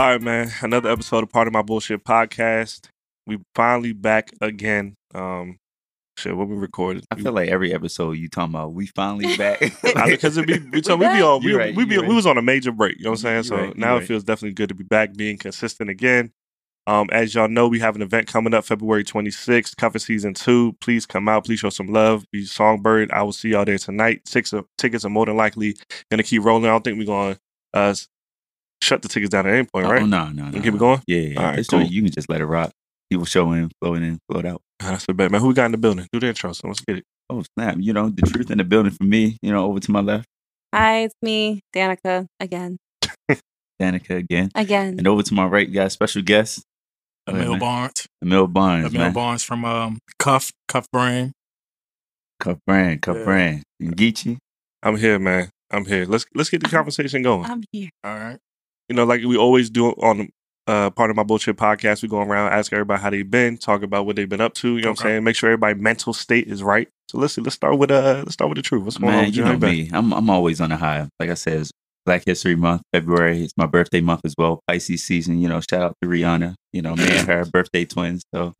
All right, man. Another episode of Part of My Bullshit podcast. We finally back again. Um, shit, what we recorded. I feel like every episode you talking about, we finally back. because it be we, so we be on we, right, we, be, you we was on a major break. You know what I'm saying? You So right, now it feels definitely good to be back, being consistent again. Um, as y'all know, we have an event coming up February 26th, cover season two. Please come out. Please show some love. Be Songbyrd. I will see y'all there tonight. Six of tickets are more than likely gonna keep rolling. I don't think we're gonna uh s- shut the tickets down at any point, right? Oh, no, no, no. Keep it going? Yeah, yeah. All right, It's doing- cool. You can just let it rock. People show in, float in, float out. That's the bet, man. Who we got in the building? Do the intro. So let's get it. Oh, snap. You know, the truth in the building for me, you know, over to my left, Hi, it's me, Danica, again. Danica again. Again. And over to my right, you got a special guest, Emil man. Barnes. Emil Barnes, Emil man. Barnes from um, Cuff, Cuff Brand. Cuff Brand, Cuff Yeah. Brand. And Geechee. I'm here, man. I'm here. Let's let's get the conversation going. I'm here. All right. You know, like we always do on uh, part of my bullshit podcast, we go around ask everybody how they've been, talk about what they've been up to. You know what I'm saying? Make sure everybody mental state is right. So let's see. Let's start with uh, let's start with the truth. What's going on? Man, with you How know been? me. I'm I'm always on a high. Like I said, it's Black History Month, February. It's my birthday month as well. Pisces season. You know, shout out to Rihanna. You know, me and her birthday twins. So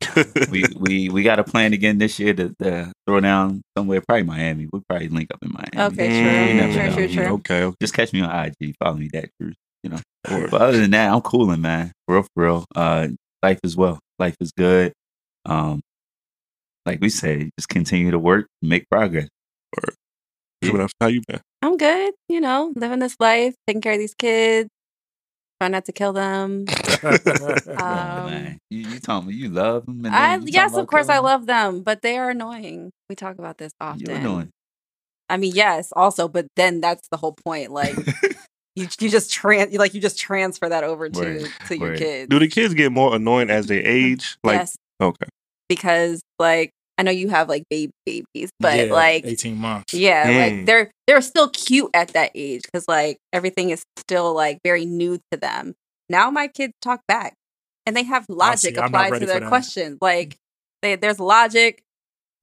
we we we got a plan again this year to, to throw down somewhere, probably Miami. We'll probably link up in Miami. Okay, Mm, You never true. True, true, okay, okay. Just catch me on IG. Follow me that truth. You know. But other than that, I'm cooling, man. For real, for real. Uh, life is well. Life is good. Um, like we say, just continue to work, make progress. What else? How you been? I'm good. You know, living this life, taking care of these kids, trying not to kill them. Um, man. You, you talking me you love them? And I you yes, of course, I love them, but they are annoying. We talk about this often. You're annoying. I mean, yes, also, but then that's the whole point. Like you, you just trans, like you just transfer that over to Word, to your word. kids. Do the kids get more annoying as they age? Like, yes, okay, because like I know you have like baby babies, but Yeah, like 18 months. Yeah, Mm. like they're they're still cute at that age because like everything is still like very new to them. Now my kids talk back, and they have logic see, applied to their that. questions. Like they, there's logic.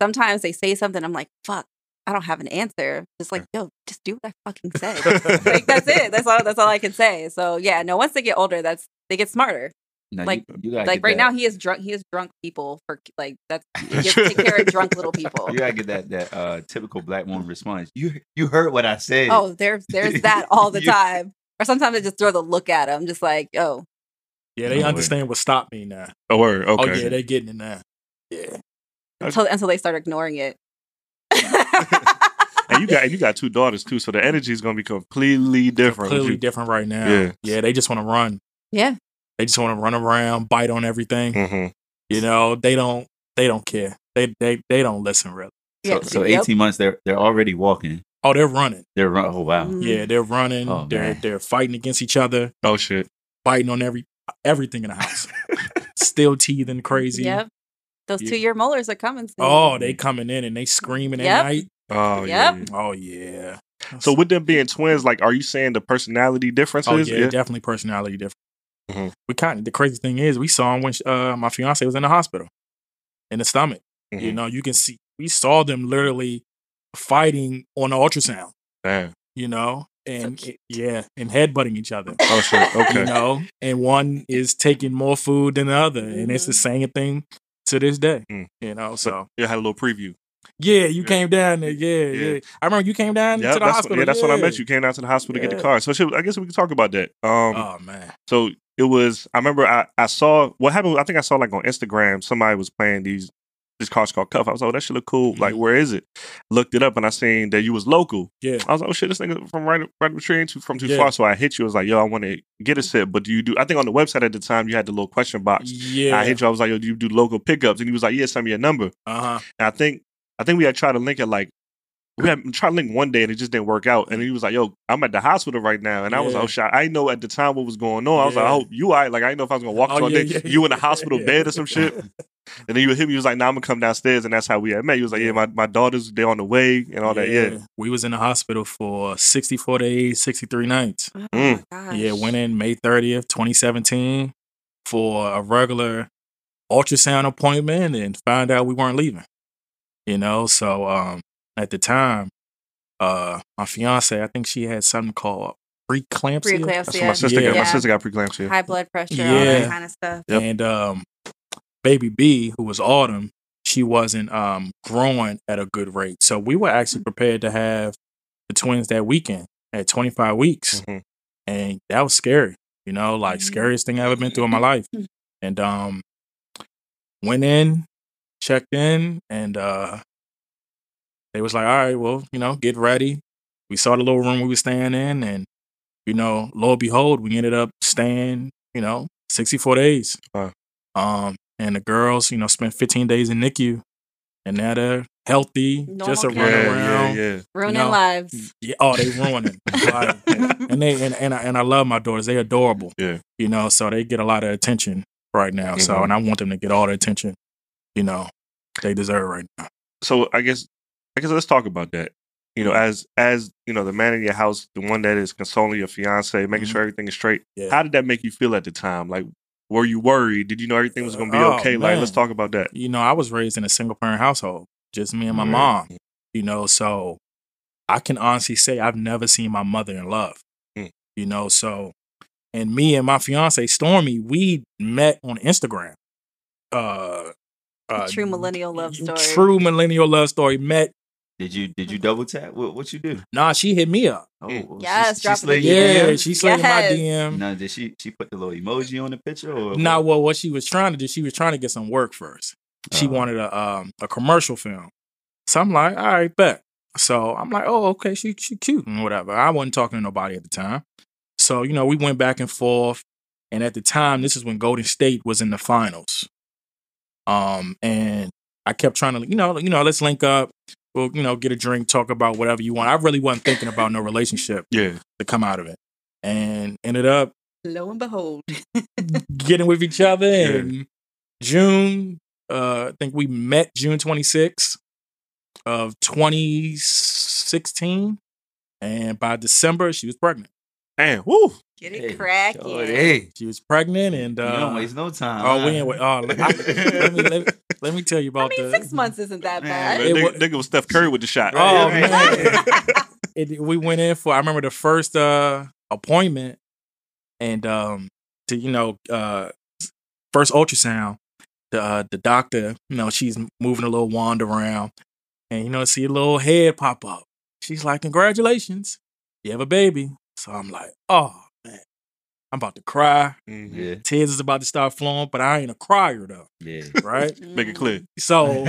Sometimes they say something, I'm like, "Fuck, I don't have an answer." Just like, yo, just do what I fucking said. like that's it. That's all. That's all I can say. So yeah, no. Once they get older, that's they get smarter. Now, like- you, you Like right that, now, he is drunk. He is drunk people for like that's he gets to take care of drunk little people. You gotta get that that uh, typical black woman response. You you heard what I said. Oh, there's there's that all the You- time. Or sometimes I just throw the look at them, just like, oh, Yeah, they No way. understand what stopped me now. oh, word, okay. Oh, okay. yeah, they getting it now. Yeah. until until they start ignoring it. And you got and you got two daughters too, so the energy is gonna be completely different. Completely different right now. Yeah. Yeah, they just want to run. yeah, They just want to run around, bite on everything. Mhm. You know, they don't they don't care. They they they don't listen really. so, yeah. so yep. 18 months they're they're already walking. Oh, they're running. They're run- oh wow. Mhm. Yeah, they're running. Oh, they're man. they're fighting against each other, Oh shit. biting on every everything in the house. Still teething crazy. Yep. Those Yeah. two year molars are coming soon. Oh, they coming in and they screaming Yep. at night. Oh yeah, Yep. yeah. Oh yeah. So with them being twins, like, are you saying the personality difference? Oh differences? yeah, definitely personality different. Mhm. We kind of the crazy thing is we saw him when uh, my fiance was in the hospital, in the stomach. You Mhm. know, you can see we saw them literally fighting on the ultrasound. Damn. You know, and cute. yeah, and headbutting each other. Oh shit. Okay. You know, and one is taking more food than the other, and it's the same thing to this day. Mm. You know, so You had a little preview. Yeah, you Yeah. came down there. Yeah, Yeah. yeah, I remember you came down Yeah, to the that's hospital. yeah, that's when I met you. Came down to the hospital to get the car. So shit, I guess we can talk about that. Um, Oh man, so it was. I remember I, I saw what happened. I think I saw like on Instagram somebody was playing these this car's called Cuff. I was like, oh, that should look cool. Like, Mhm. where is it? Looked it up and I seen that you was local. yeah. I was like, oh shit, this nigga from right right up the tree too from too Yeah. far. So I hit you. I was like, yo, I want to get a set, but do you do? I think on the website at the time you had the little question box. Yeah. I hit you. I was like, yo, do you do local pickups? And he was like, yeah, send me a number. Uh huh. And I think I think we had tried to link it like we had tried to link one day and it just didn't work out. And he was like, "Yo, I'm at the hospital right now," and I was Yeah. like, "Oh shit!" I know at the time what was going on. I was like, "I hope you all right." Like I didn't know if I was gonna walk Oh, all yeah, day. yeah, you in the hospital yeah. bed or some shit. And then you hit me. He was like, "Nah, I'm gonna come downstairs," and that's how we had met. He was like, "Yeah, my, my daughters they're on the way and all that." Yeah, We was in the hospital for 64 days, 63 nights. Oh Mm. gosh. Yeah, went in May 30th, 2017 for a regular ultrasound appointment and found out we weren't leaving. You know, so um at the time, uh my fiance, I think she had something called preeclampsia. That's what my Preeclampsia. sister got. My sister got preeclampsia. High blood pressure, all Yeah. that kind of stuff. Yep. And um, baby B, who was Autumn, she wasn't um growing at a good rate. So we were actually prepared to have the twins that weekend at 25 weeks, Mhm. and that was scary. You know, like Mhm. scariest thing I've ever been through in my life. And um, went in, checked in, and uh, they was like, "All right, well, you know, get ready." We saw the little room we were staying in, and you know, lo and behold, we ended up staying, you know, 64 days. Wow. Um, and the girls, you know, spent 15 days in NICU, and now they're healthy, just a Normal run Yeah, kids. yeah, yeah. Ruining No. lives. Yeah, oh, they ruining. Like, and they and, and I, and I love my daughters. They adorable. Yeah. You know, so they get a lot of attention right now. So Mhm. and I want them to get all the attention, you know, they deserve right now. So I guess I guess let's talk about that. You know, as as you know, the man in your house, the one that is consoling your fiance, making Mhm. sure everything is straight. Yeah. How did that make you feel at the time? Like, were you worried? Did you know everything was going to be Oh, okay? Like, let's talk about that. you know, I was raised in a single parent household, just me and my Right. mom, you know, so I can honestly say I've never seen my mother in love, Mm. you know, so, and me and my fiance, Stormy, we met on Instagram. Uh, uh, True millennial love story. True millennial love story. Met. Did you did you double tap? What what you do? Nah, she hit me up. Oh, Mm. well, Yes, she, drop she it slid in your Yeah, DM? she slid in my DM. Now did she she put the little emoji on the picture or Now, what? well, what she was trying to do, she was trying to get some work first. She Oh. wanted a um a commercial film. So I'm like, all right, bet. So I'm like, oh, okay, she she cute and whatever. I wasn't talking to nobody at the time. So, you know, we went back and forth. And at the time, this is when Golden State was in the finals. Um, and I kept trying to, you know, you know, let's link up. We'll, you know, get a drink, talk about whatever you want. I really wasn't thinking about no relationship Yeah. to come out of it. And ended up Lo and behold. getting with each other Yeah. in June. Uh, I think we met June 26th of 2016. And by December, she was pregnant. Man, woo. Get Hey, it cracking. oh, hey, She was pregnant and uh, you don't uh, waste no time. oh, huh? we ain't wait. Oh, let, I- let me, let, me, let me tell you about. I about mean, the six months isn't that Man, bad. It nigga, wa- nigga was Steph Curry with the shot. Oh, man. it, we went in for I remember the first uh appointment and um to you know uh first ultrasound the uh, the doctor you know she's moving a little wand around and you know see a little head pop up she's like congratulations you have a baby so I'm like oh man I'm about to cry Mhm. Yeah, tears is about to start flowing but I ain't a crier though yeah. right Make it clear. so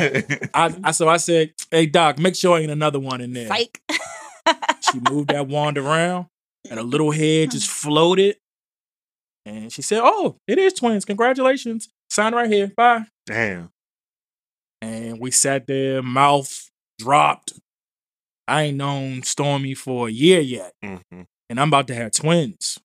I, I so I said hey doc make sure ain't another one in there Psych. she moved that wand around and a little head just floated. And she said, Oh, it is twins. Congratulations. Sign right here. Bye. Damn. And we sat there, mouth dropped. I ain't known Stormy for a year yet. Mm-hmm. And I'm about to have twins.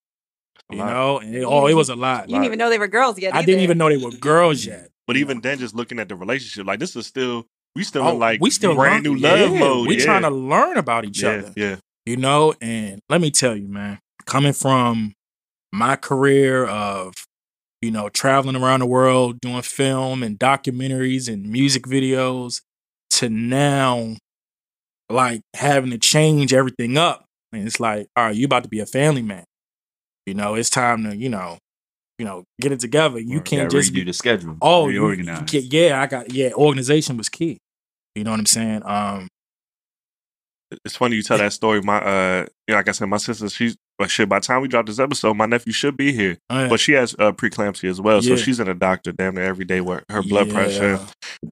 You know, and it, oh, it was a lot. You didn't even know they were girls yet. I didn't even know they were girls yet. But even then, just looking at the relationship, like this is still we still Oh, like we still brand learn- new love yeah, mode. We yeah. trying to learn about each yeah, other. yeah. you know and let me tell you man coming from my career of you know traveling around the world doing film and documentaries and music videos to now like having to change everything up and it's like all right you about to be a family man you know it's time to you know you know get it together you Right, can't just redo the schedule. Oh, you- reorganize. you- yeah, I got yeah. Organization was key. You know what I'm saying? Um, It's funny you tell that story. My uh, you know, like I said, my sister, she's well, shit. By the time we drop this episode, my nephew should be here, but she has uh, preeclampsia as well, so she's in a doctor damn near every day with her blood yeah. pressure,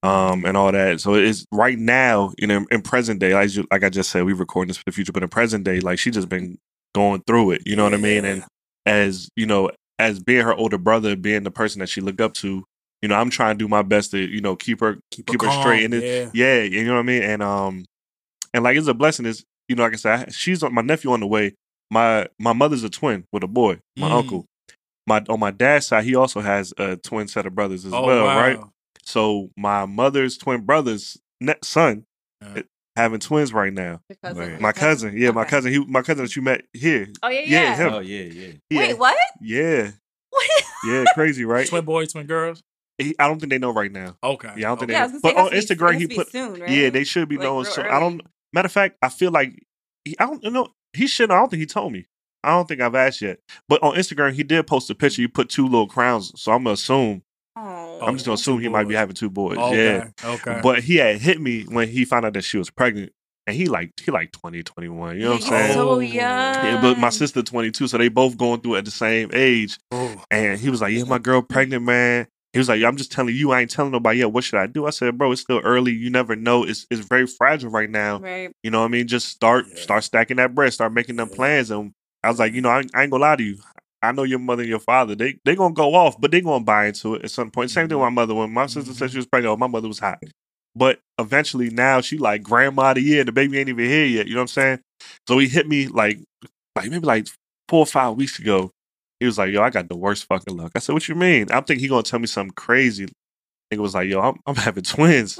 um, and all that. So it's right now, you know, in present day, like like I just said, we recording this for the future, but in present day, like she just been going through it. You know what I mean? And as you know, as being her older brother, being the person that she looked up to, you know, I'm trying to do my best to, you know, keep her keep, keep her, her straight and it- yeah. yeah, you know what I mean? And um and like it's a blessing is you know, like I said, I- she's on my nephew on the way. My my mother's a twin with a boy, my Mm. uncle. My on my dad's side, he also has a twin set of brothers as Oh, well, wow. right? So my mother's twin brother's ne- son Yeah. Having twins right now. Your cousin. Right. My cousin, yeah, my Okay. cousin, he my cousin that you met here. Oh yeah, Yeah, yeah. him. Oh yeah, yeah. He- Wait, what? Yeah, What? yeah, crazy, right? Twin boys, twin girls. He, I don't think they know right now. Okay. Yeah, I don't think okay. they Yeah, I know. was But gonna on say, it has to be- Instagram, it he be put soon, right? Yeah, they should be Like, knowing. real So I early. don't. Matter of fact, I feel like he, I don't know. He shouldn't. I don't think he told me. I don't think I've asked yet. But on Instagram, he did post a picture. You put two little crowns, so I'm gonna assume. Oh, I'm just gonna oh, assume he might be having two boys. Okay. Yeah. Okay. But he had hit me when he found out that she was pregnant, and he like he like 20, 21. You know what I'm saying? So Oh. oh young. Yeah, but my sister 22, so they both going through at the same age. Oh. And he was like, "Yeah, my girl pregnant, man." He was like, "Yeah, I'm just telling you, I ain't telling nobody yet. What should I do?" I said, "Bro, it's still early. You never know. It's it's very fragile right now. Right. You know what I mean? Just start Yeah. start stacking that bread, start making them plans." And I was like, you know, I, I ain't gonna lie to you. I know your mother and your father. They they gonna go off, but they gonna buy into it at some point. Same thing with my mother. When my sister said she was pregnant, oh, my mother was hot. But eventually, now she like grandma of the year. The baby ain't even here yet. You know what I'm saying? So he hit me like like maybe like four or five weeks ago. He was like, "Yo, I got the worst fucking luck." I said, "What you mean?" I'm thinking he gonna tell me something crazy. Nigga was like, "Yo, I'm, I'm having twins."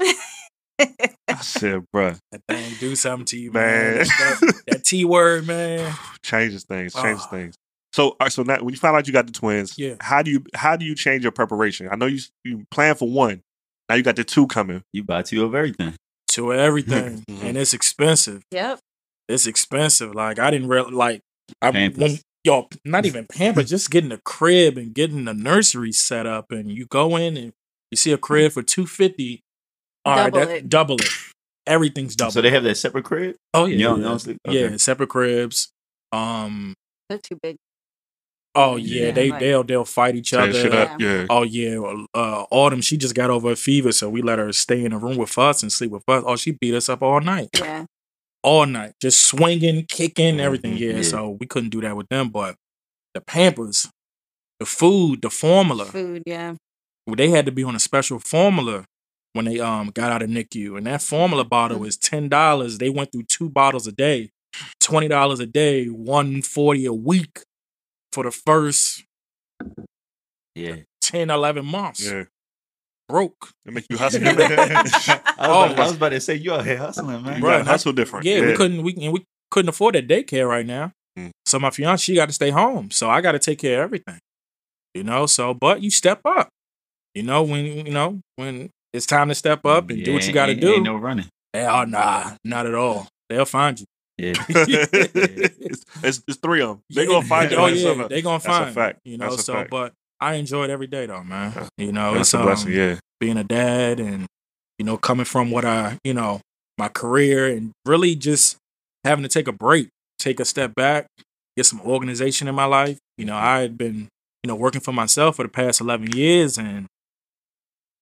I said, "Bruh, that thing do something to you, Man. man. That, that- T word, man. changes things, changes Ah. things." So, all right, so now when you find out you got the twins, Yeah. how do you how do you change your preparation? I know you you plan for one. Now you got the two coming. You buy two of everything. To everything, Mhm. and it's expensive. Yep. It's expensive. Like I didn't really like. I Pampers. when, yo, not even pamper, just getting a crib and getting the nursery set up, and you go in and you see a crib for two fifty. All right, Double that, it. double it. Everything's double. So they have that separate crib. oh yeah, You don't yeah. know, sleep? yeah, separate cribs. Um. They're too big. Oh yeah, Yeah, they like- they'll they'll fight each other. shit up. Yeah. Oh yeah, uh, Autumn. She just got over a fever, so we let her stay in the room with us and sleep with us. Oh, she beat us up all night, Yeah. all night, just swinging, kicking, everything. Mhm, Yeah, yeah. so we couldn't do that with them. But the Pampers, the food, the formula, Food. Yeah. Well, they had to be on a special formula when they um got out of NICU, and that formula bottle was ten dollars. They went through two bottles a day, twenty dollars a day, one forty a week for the first Yeah. 10, 11 months. Yeah. Broke. They make you hustle. I, was about, Oh. I was about to say you out here hustling, man. you not- hustle different. Yeah, we couldn't we and we couldn't afford that daycare right now. Mm. So my fiance she got to stay home. So I got to take care of everything. You know, so but you step up. You know when you know when it's time to step up and do what you got to do. Ain't no running. oh nah, not at all. They'll find you. Yeah. it's, it's, it's three of them. They're gonna find you. Oh yeah, something. they gonna That's a find. fact. You know, That's a so fact. but I enjoyed every day though, man. You know, That's it's a blessing. um, Yeah. being a dad and you know coming from what I you know my career and really just having to take a break, take a step back, get some organization in my life. You know, I had been you know working for myself for the past eleven years, and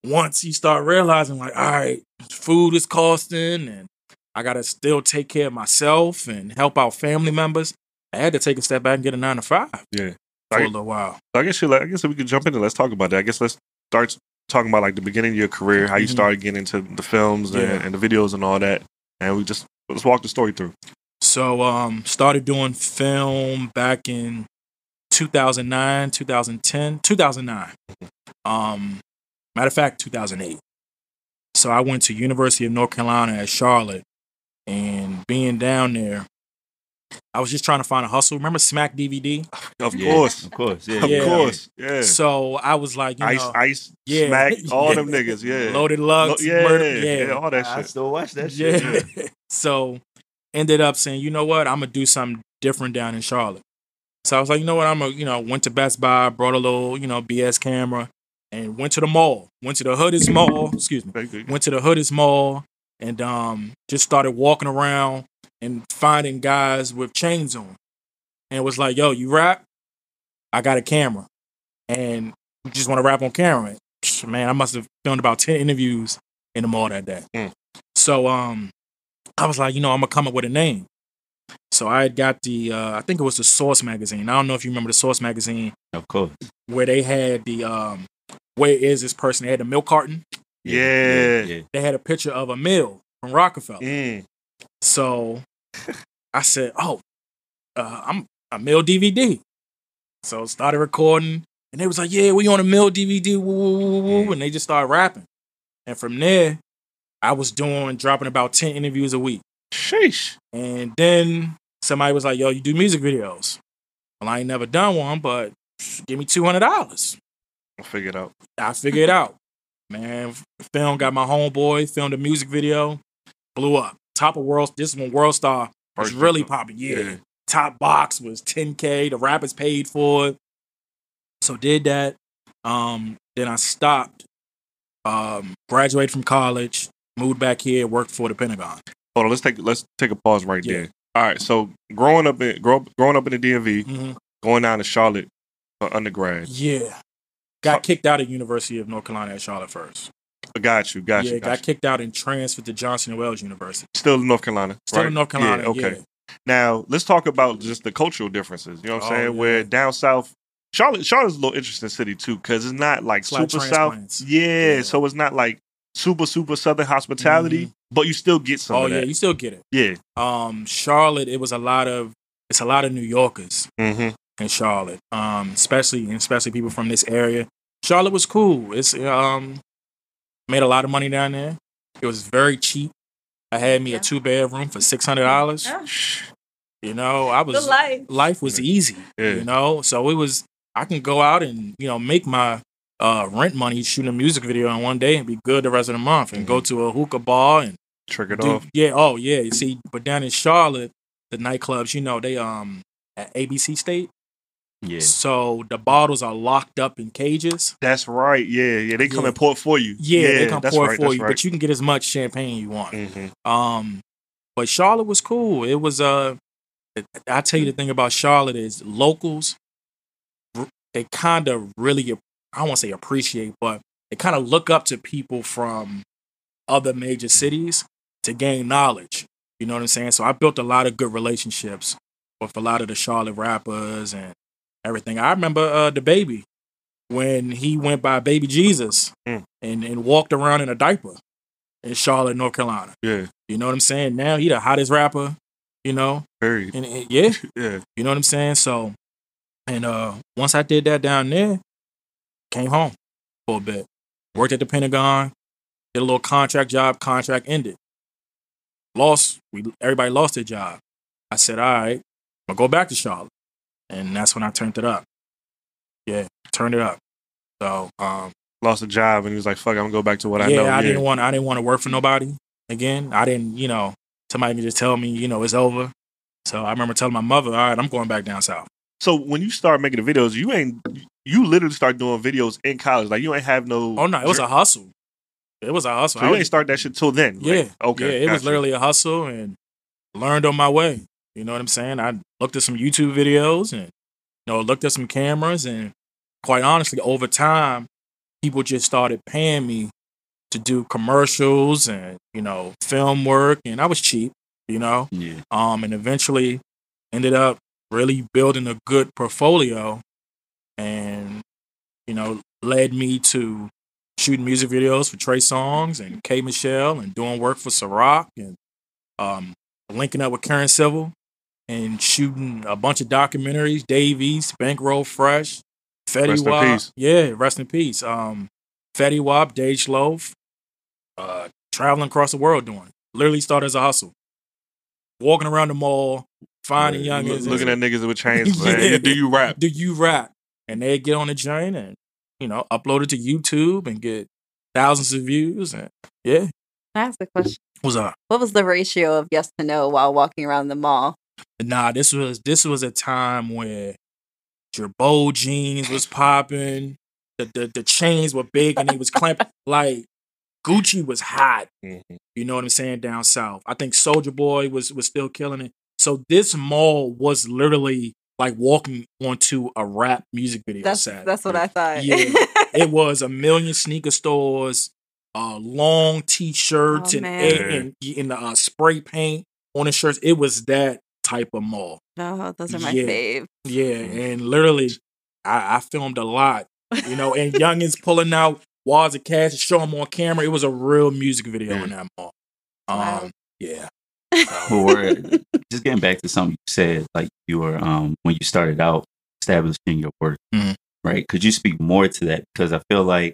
once you start realizing like, all right, food is costing, and I gotta still take care of myself and help out family members. I had to take a step back and get a nine to five Yeah. for a little while. I guess you like, I guess if we could jump in and let's talk about that. I guess let's start talking about like the beginning of your career, how you Mhm. started getting into the films Yeah. and, and the videos and all that. And we just let's walk the story through. So um started doing film back in 2009, 2010, 2009. Um matter of fact 2008. So I went to University of North Carolina at Charlotte and being down there I was just trying to find a hustle. Remember Smack DVD? Of Yeah, course. Of course. Yeah. Of course. Yeah. So I was like, you Ice, know, ice, yeah, smack, all yeah. them niggas. Yeah. Loaded Lux, yeah, murder, yeah, yeah. all that I shit. I still watch that shit. Yeah. so ended up saying, you know what, I'm gonna do something different down in Charlotte. So I was like, you know what, I'm gonna, you know, went to Best Buy, brought a little, you know, BS camera, and went to the mall. Went to the Hoodist Mall, excuse me. Went to the Hoodist Mall and um just started walking around and finding guys with chains on. And was like, yo, you rap? I got a camera. And you just want to rap on camera. Man, I must have filmed about 10 interviews in the mall that day. Mm. So um I was like, you know, I'm gonna come up with a name. So I had got the uh I think it was the Source magazine. I don't know if you remember the Source magazine Of course. where they had the um where is this person? They had the milk carton. Yeah. Yeah. They had a picture of a mill from Rockefeller. Mm. So I said, "Oh, uh, I'm a mill DVD." So started recording, and they was like, "Yeah, we on a mill DVD," woo, woo, woo, woo, and they just started rapping. And from there, I was doing dropping about ten interviews a week. Sheesh. And then somebody was like, "Yo, you do music videos?" Well, I ain't never done one, but give me two hundred dollars. I'll figure it out. I figured it out. Man, film got my homeboy, filmed a music video, blew up. Top of world. This is when World Star was really one. popping. Yeah. Yeah. top box was 10K. The rappers paid for it. So did that. Um, then I stopped, um, graduated from college, moved back here, worked for the Pentagon. Hold on, let's take let's take a pause right Yeah. there. All right, so growing up in grow, growing up in the DMV, Mhm. going down to Charlotte for undergrad. Yeah. Got kicked out of University of North Carolina at Charlotte first. Got you, got yeah, you, got got you. kicked out and transferred to Johnson and Wales University. Still in North Carolina. Still right? in North Carolina. Yeah, okay. yeah. Now let's talk about just the cultural differences. You know what I'm Oh, saying? yeah. Where down south, Charlotte, Charlotte's a little interesting city too, because it's not like It's like super south. Yeah, so it's not like super super southern hospitality, Mhm. but you still get some Oh yeah, you still get it. Yeah. Um, Charlotte, it was a lot of it's a lot of New Yorkers Mm-hmm. In Charlotte. Um, especially especially people from this area. Charlotte was cool. It's um made a lot of money down there. It was very cheap. I had me Yeah. a two bedroom for six hundred dollars. Yeah. You know, I The was life. life was easy. Yeah. You know, so it was I can go out and you know make my uh, rent money shooting a music video in one day and be good the rest of the month and go to a hookah bar and Trick it do- off. yeah oh yeah you see but down in Charlotte the nightclubs you know they um at ABC State Yeah. so the bottles are locked up in cages That's right. Yeah, yeah. They come Yeah. and pour it for you. yeah, they come pour right, it for you right. but you can get as much champagne you want hmm um but Charlotte was cool it was uh I tell you the thing about Charlotte is locals they kind of really I don't want to say appreciate but they kind of look up to people from other major cities to gain knowledge you know what I'm saying so I built a lot of good relationships with a lot of the Charlotte rappers and everything I remember uh the baby when he went by baby Jesus Mm. and and walked around in a diaper in Charlotte North Carolina Yeah. you know what I'm saying now he the hottest rapper you know Period. and, and yeah, Yeah. you know what I'm saying? So, and uh once I did that down there, came home for a bit. Worked at the Pentagon, did a little contract job, contract ended. Lost, we everybody lost their job. I said, all right, I'll go back to Charlotte. And that's when I turned it up. Yeah, turned it up. So um Lost a job and he was like, "Fuck, I'm gonna go back to what I know." yeah, know." I didn't want I didn't want to work for nobody again. I didn't, you know, somebody can just tell me, you know, it's over. So I remember telling my mother, all right, I'm going back down south. So when you start making the videos, you ain't you literally start doing videos in college. Like you ain't have no. Oh no, it was a hustle. It was a hustle. So I you was- ain't start that shit till then. Like, yeah. okay. Yeah, it was literally a hustle and learned on my way. You know what I'm saying? I looked at some YouTube videos and you know, looked at some cameras and quite honestly, over time, people just started paying me to do commercials and, you know, film work and I was cheap, you know. Yeah. Um and eventually ended up really building a good portfolio and you know, led me to shooting music videos for Trey Songz and K Michelle and doing work for Ciroc and um, linking up with Karen Civil and shooting a bunch of documentaries, Dave East, Bankroll Fresh, Fetty Rest in Wap. peace. Yeah, rest in peace. Um, Fetty Wap, Dage Loaf, uh, traveling across the world doing it. Literally started as a hustle. Walking around the mall, finding Look- youngins. and looking at niggas with chains. Yeah. Do you rap? do you rap? And they get on the joint and you know upload it to YouTube and get thousands of views. And yeah, Can I ask a question? what's up? What was the ratio of yes to no while walking around the mall? Nah, this was this was a time where Girbaud jeans was popping, the, the the chains were big and he was clamping like Gucci was hot. Mhm. You know what I'm saying? Down south, I think Soulja Boy was was still killing it. So this mall was literally like walking onto a rap music video That's set. that's what I thought. Yeah. it was a million sneaker stores, uh, long t-shirts Oh, and, man. and and uh, spray paint on the shirts. It was that type of mall. no, those are my Yeah. fave. Yeah, and literally, I, I filmed a lot. You know, and youngins pulling out wads of cash to show them on camera. It was a real music video in that mall. Um, Wow. yeah. Well, we're just getting back to something you said, like you were um when you started out establishing your work, Mhm. right? Could you speak more to that? Because I feel like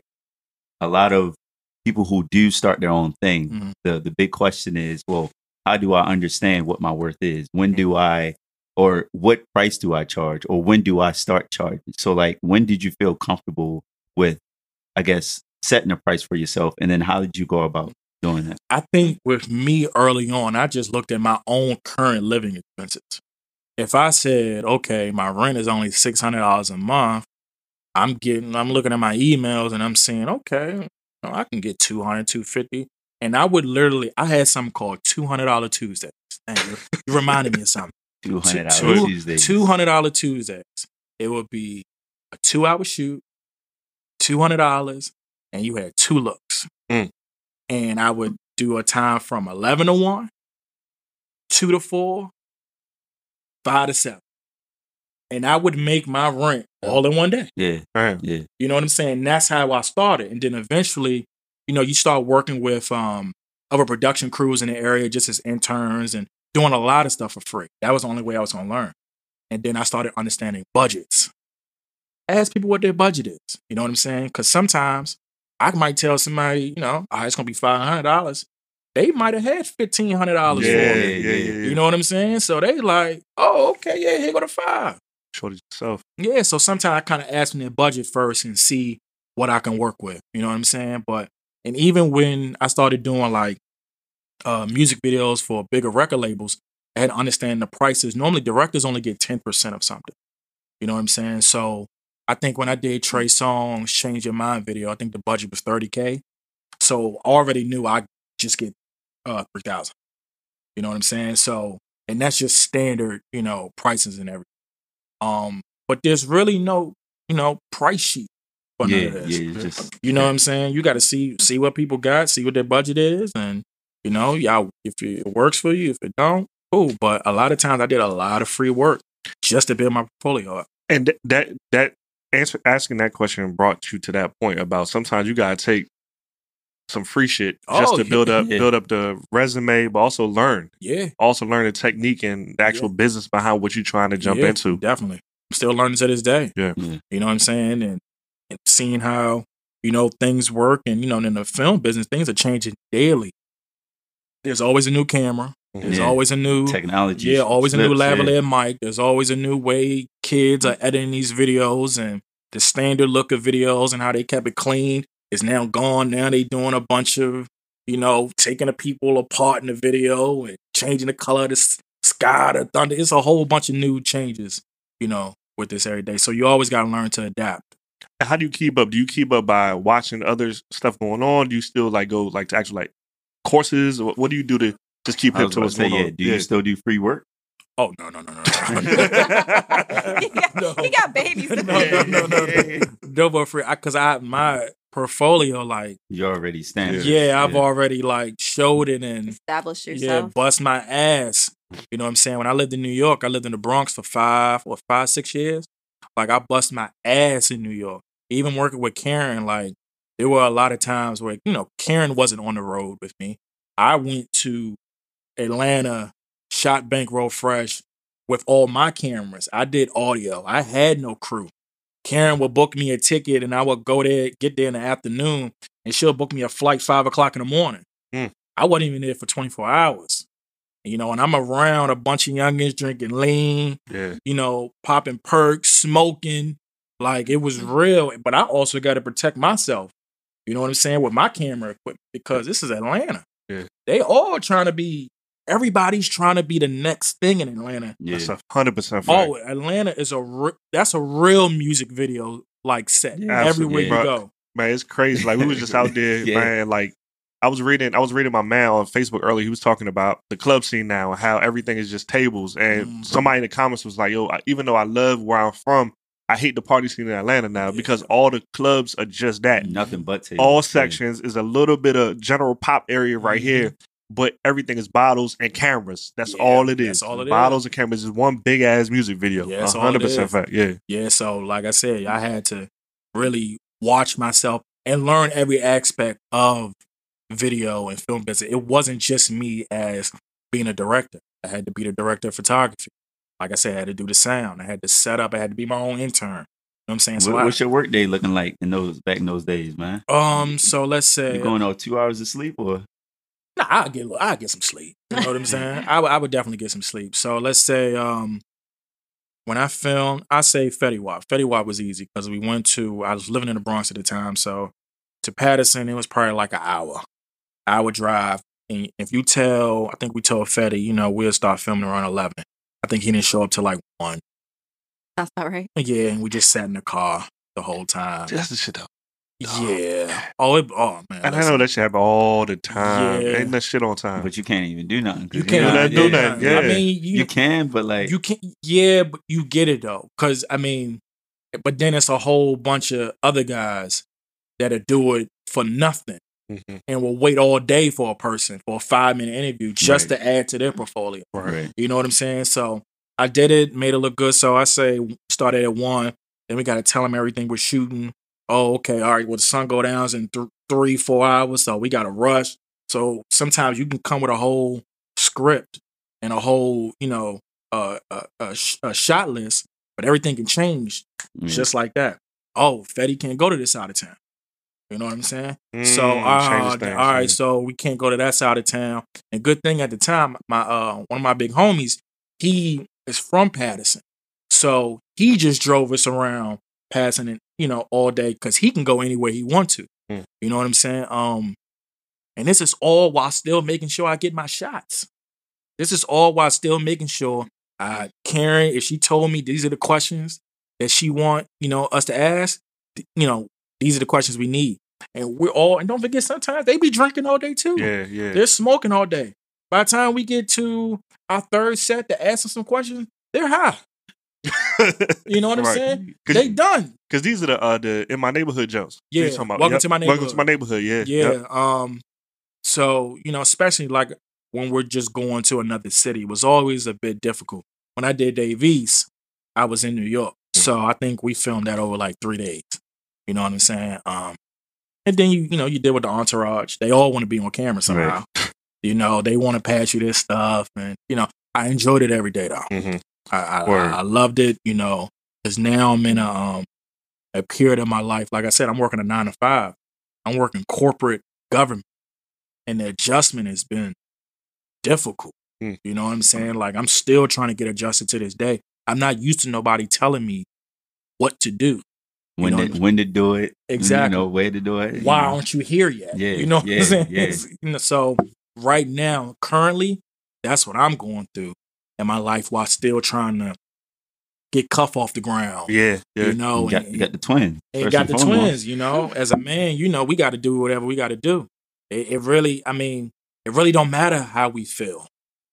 a lot of people who do start their own thing, Mhm. the the big question is, well, how do I understand what my worth is? When do mm-hmm. I, or what price do I charge, or when do I start charging? So, like, when did you feel comfortable with, I guess, setting a price for yourself, and then how did you go about doing that? I think with me early on, I just looked at my own current living expenses. if I said, okay, my rent is only six hundred dollars a month, I'm getting, I'm looking at my emails and I'm saying, okay, I can get 200, 250. And I would literally, I had something called two hundred dollar Tuesdays. Thank you. You reminded me of something. Two hundred Two- dollars Tuesdays. Two hundred dollar Tuesdays. It would be a two hour shoot, two hundred dollars, and you had two looks. Mm. And I would do a time from eleven to one, two to four, five to seven, and I would make my rent all in one day. Yeah, Damn. yeah. You know what I'm saying? That's how I started. And then eventually, you know, you start working with um other production crews in the area just as interns and doing a lot of stuff for free. That was the only way I was gonna learn. And then I started understanding budgets. Ask people what their budget is. You know what I'm saying? Because sometimes I might tell somebody, you know, oh, it's gonna be five hundred dollars. They might have had fifteen hundred dollars Yeah, for yeah, it. yeah, yeah. You know what I'm saying? So they like, oh, okay, yeah, here go the five. Shorty yourself. Yeah, so sometimes I kind of ask them their budget first and see what I can work with. You know what I'm saying? But and even when I started doing like uh, music videos for bigger record labels, I had to understand the prices. Normally, directors only get ten percent of something. You know what I'm saying? So I think when I did Trey Songz "Change Your Mind" video, I think the budget was thirty k. So I already knew I just get uh, three thousand. You know what I'm saying? So and that's just standard, you know, prices and everything. Um, but there's really no, you know, price sheet for none yeah, of this. yeah. it's Just You know what I'm saying? You got to see see what people got, see what their budget is, and you know, y'all if it works for you, if it don't, cool. But a lot of times, I did a lot of free work just to build my portfolio up. And th- that that answer asking that question brought you to that point about sometimes you gotta take some free shit just Oh, to build up yeah. build up the resume, but also learn. Yeah, Also learn the technique and the actual business behind what you're trying to jump yeah, into. definitely. I'm still learning to this day. Yeah. Yeah. you know what I'm saying, and, and seeing how you know things work, and you know, in the film business, things are changing daily. There's always a new camera. There's Yeah. always a new technology. Yeah, always a new slips, yeah. lavalier mic. There's always a new way kids are editing these videos and the standard look of videos and how they kept it clean is now gone. Now they're doing a bunch of, you know, taking the people apart in the video and changing the color of the sky, the thunder. It's a whole bunch of new changes, you know, with this every day. So you always got to learn to adapt. How do you keep up? Do you keep up by watching other stuff going on? Do you still like go like to actual like courses? Or what do you do to just keep I hip to about to what's say, going yeah. on? Do you still do free work? Oh, no, no, no, no. he, got, No. got, he got babies. no, no, no, no, no. No, but for because I my portfolio like You're already standard. yeah, I've already like showed it and Establish yeah, yourself. bust my ass. You know what I'm saying? When I lived in New York, I lived in the Bronx for five or five, six years. Like I bust my ass in New York. Even working with Karen, like there were a lot of times where, you know, Karen wasn't on the road with me. I went to Atlanta, shot Bankroll Fresh with all my cameras. I did audio. I had no crew. Karen would book me a ticket and I would go there, get there in the afternoon, and she'll book me a flight five o'clock in the morning. Mm. I wasn't even there for 24 hours. You know, and I'm around a bunch of youngins drinking lean, Yeah. you know, popping perks, smoking. Like it was real. But I also got to protect myself. You know what I'm saying? With my camera equipment because this is Atlanta. Yeah. They all trying to be, everybody's trying to be the next thing in Atlanta. Yeah. That's hundred percent fact. Oh, Atlanta is a re- that's a real music video like set Yeah, everywhere absolutely. you Bro, go. Man, it's crazy. Like we was just out there, Yeah. man. Like I was reading, I was reading my man on Facebook earlier. He was talking about the club scene now and how everything is just tables. And Mm. somebody in the comments was like, "Yo, even though I love where I'm from, I hate the party scene in Atlanta now Yeah. because all the clubs are just that. Nothing but tables. All Yeah. sections is a little bit of general pop area right Mhm. here." But everything is bottles and cameras. That's Yeah, all it is. that's all it is. bottles and cameras is one big ass music video. Yeah, that's A all it hundred percent fact. Yeah. Yeah, so like I said, I had to really watch myself and learn every aspect of video and film business. It wasn't just me as being a director. I had to be the director of photography. Like I said, I had to do the sound. I had to set up. I had to be my own intern. You know what I'm saying? So What, I- what's your work day looking like in those back in those days, man? um, so let's say You going on two hours of sleep or Nah, I'll get I'll get some sleep. You know what I'm saying? I would I would definitely get some sleep. So let's say um when I filmed, I say Fetty Wap. Fetty Wap was easy because we went to I was living in the Bronx at the time, so to Paterson it was probably like an hour, hour drive. And if you tell, I think we told Fetty, you know, we'll start filming around eleven. I think he didn't show up till like one. That's not right. Yeah, and we just sat in the car the whole time. That's the shit though. Yeah. Oh, it, oh man. And I know that shit happen all the time. Yeah. Ain't that shit on time. But you can't even do nothing. You you're can't not- do nothing, yeah. I mean, you, You can, but like you can yeah, but you get it though. Cause I mean, but then it's a whole bunch of other guys that'll do it for nothing Mhm. and will wait all day for a person for a five minute interview just Right. to add to their portfolio. right. You know what I'm saying? So I did it, made it look good. So I say started at one. Then we got to tell them everything we're shooting. Oh, okay. All right. Well, the sun go down in th- three, four hours. So we got to rush. So sometimes you can come with a whole script and a whole, you know, uh, a, a, sh- a shot list, but everything can change just like that. Oh, Fetty can't go to this side of town. You know what I'm saying? So, Mm, uh, things, right, yeah. so we can't go to that side of town. And good thing at the time, my uh, one of my big homies, he is from Paterson, so he just drove us around passing it, you know, all day because he can go anywhere he wants to. Hmm. You know what I'm saying? Um, and this is all while still making sure I get my shots. This is all while still making sure I Karen, if she told me these are the questions that she want, you know, us to ask, you know, these are the questions we need. And we're all, and don't forget, sometimes they be drinking all day too. Yeah, yeah. They're smoking all day. By the time we get to our third set to ask them some questions, they're high. You know what I'm saying? They done. Because these are the uh the in my neighborhood Jones. Yeah, talking about- Welcome yep. to My neighborhood. Welcome to my neighborhood. Yeah, Yeah. Yep. Um. So you know, especially like when we're just going to another city, it was always a bit difficult. When I did Dave East, I was in New York, Mm. so I think we filmed that over like three days. You know what I'm saying? Um. And then you you know you deal with the entourage. They all want to be on camera somehow. You know they want to pass you this stuff, and you know I enjoyed it every day though. Mhm. I I, I, I loved it. You know, because now I'm in a um a period of my life. Like I said, I'm working a nine to five. I'm working corporate government, and the adjustment has been difficult. Hmm. You know what I'm saying? Like I'm still trying to get adjusted to this day. I'm not used to nobody telling me what to do. When know, to, when to do it, Exactly. You know, way to do it. Why know. aren't you here yet? Yeah, you know what yeah, I'm saying? yeah. You know, so right now, currently, that's what I'm going through in my life while still trying to get cuff off the ground. Yeah, yeah. You know, You got, and- you got the twins. and got the twins, you know. As a man, you know, we got to do whatever we got to do. It, it really, I mean, it really don't matter how we feel.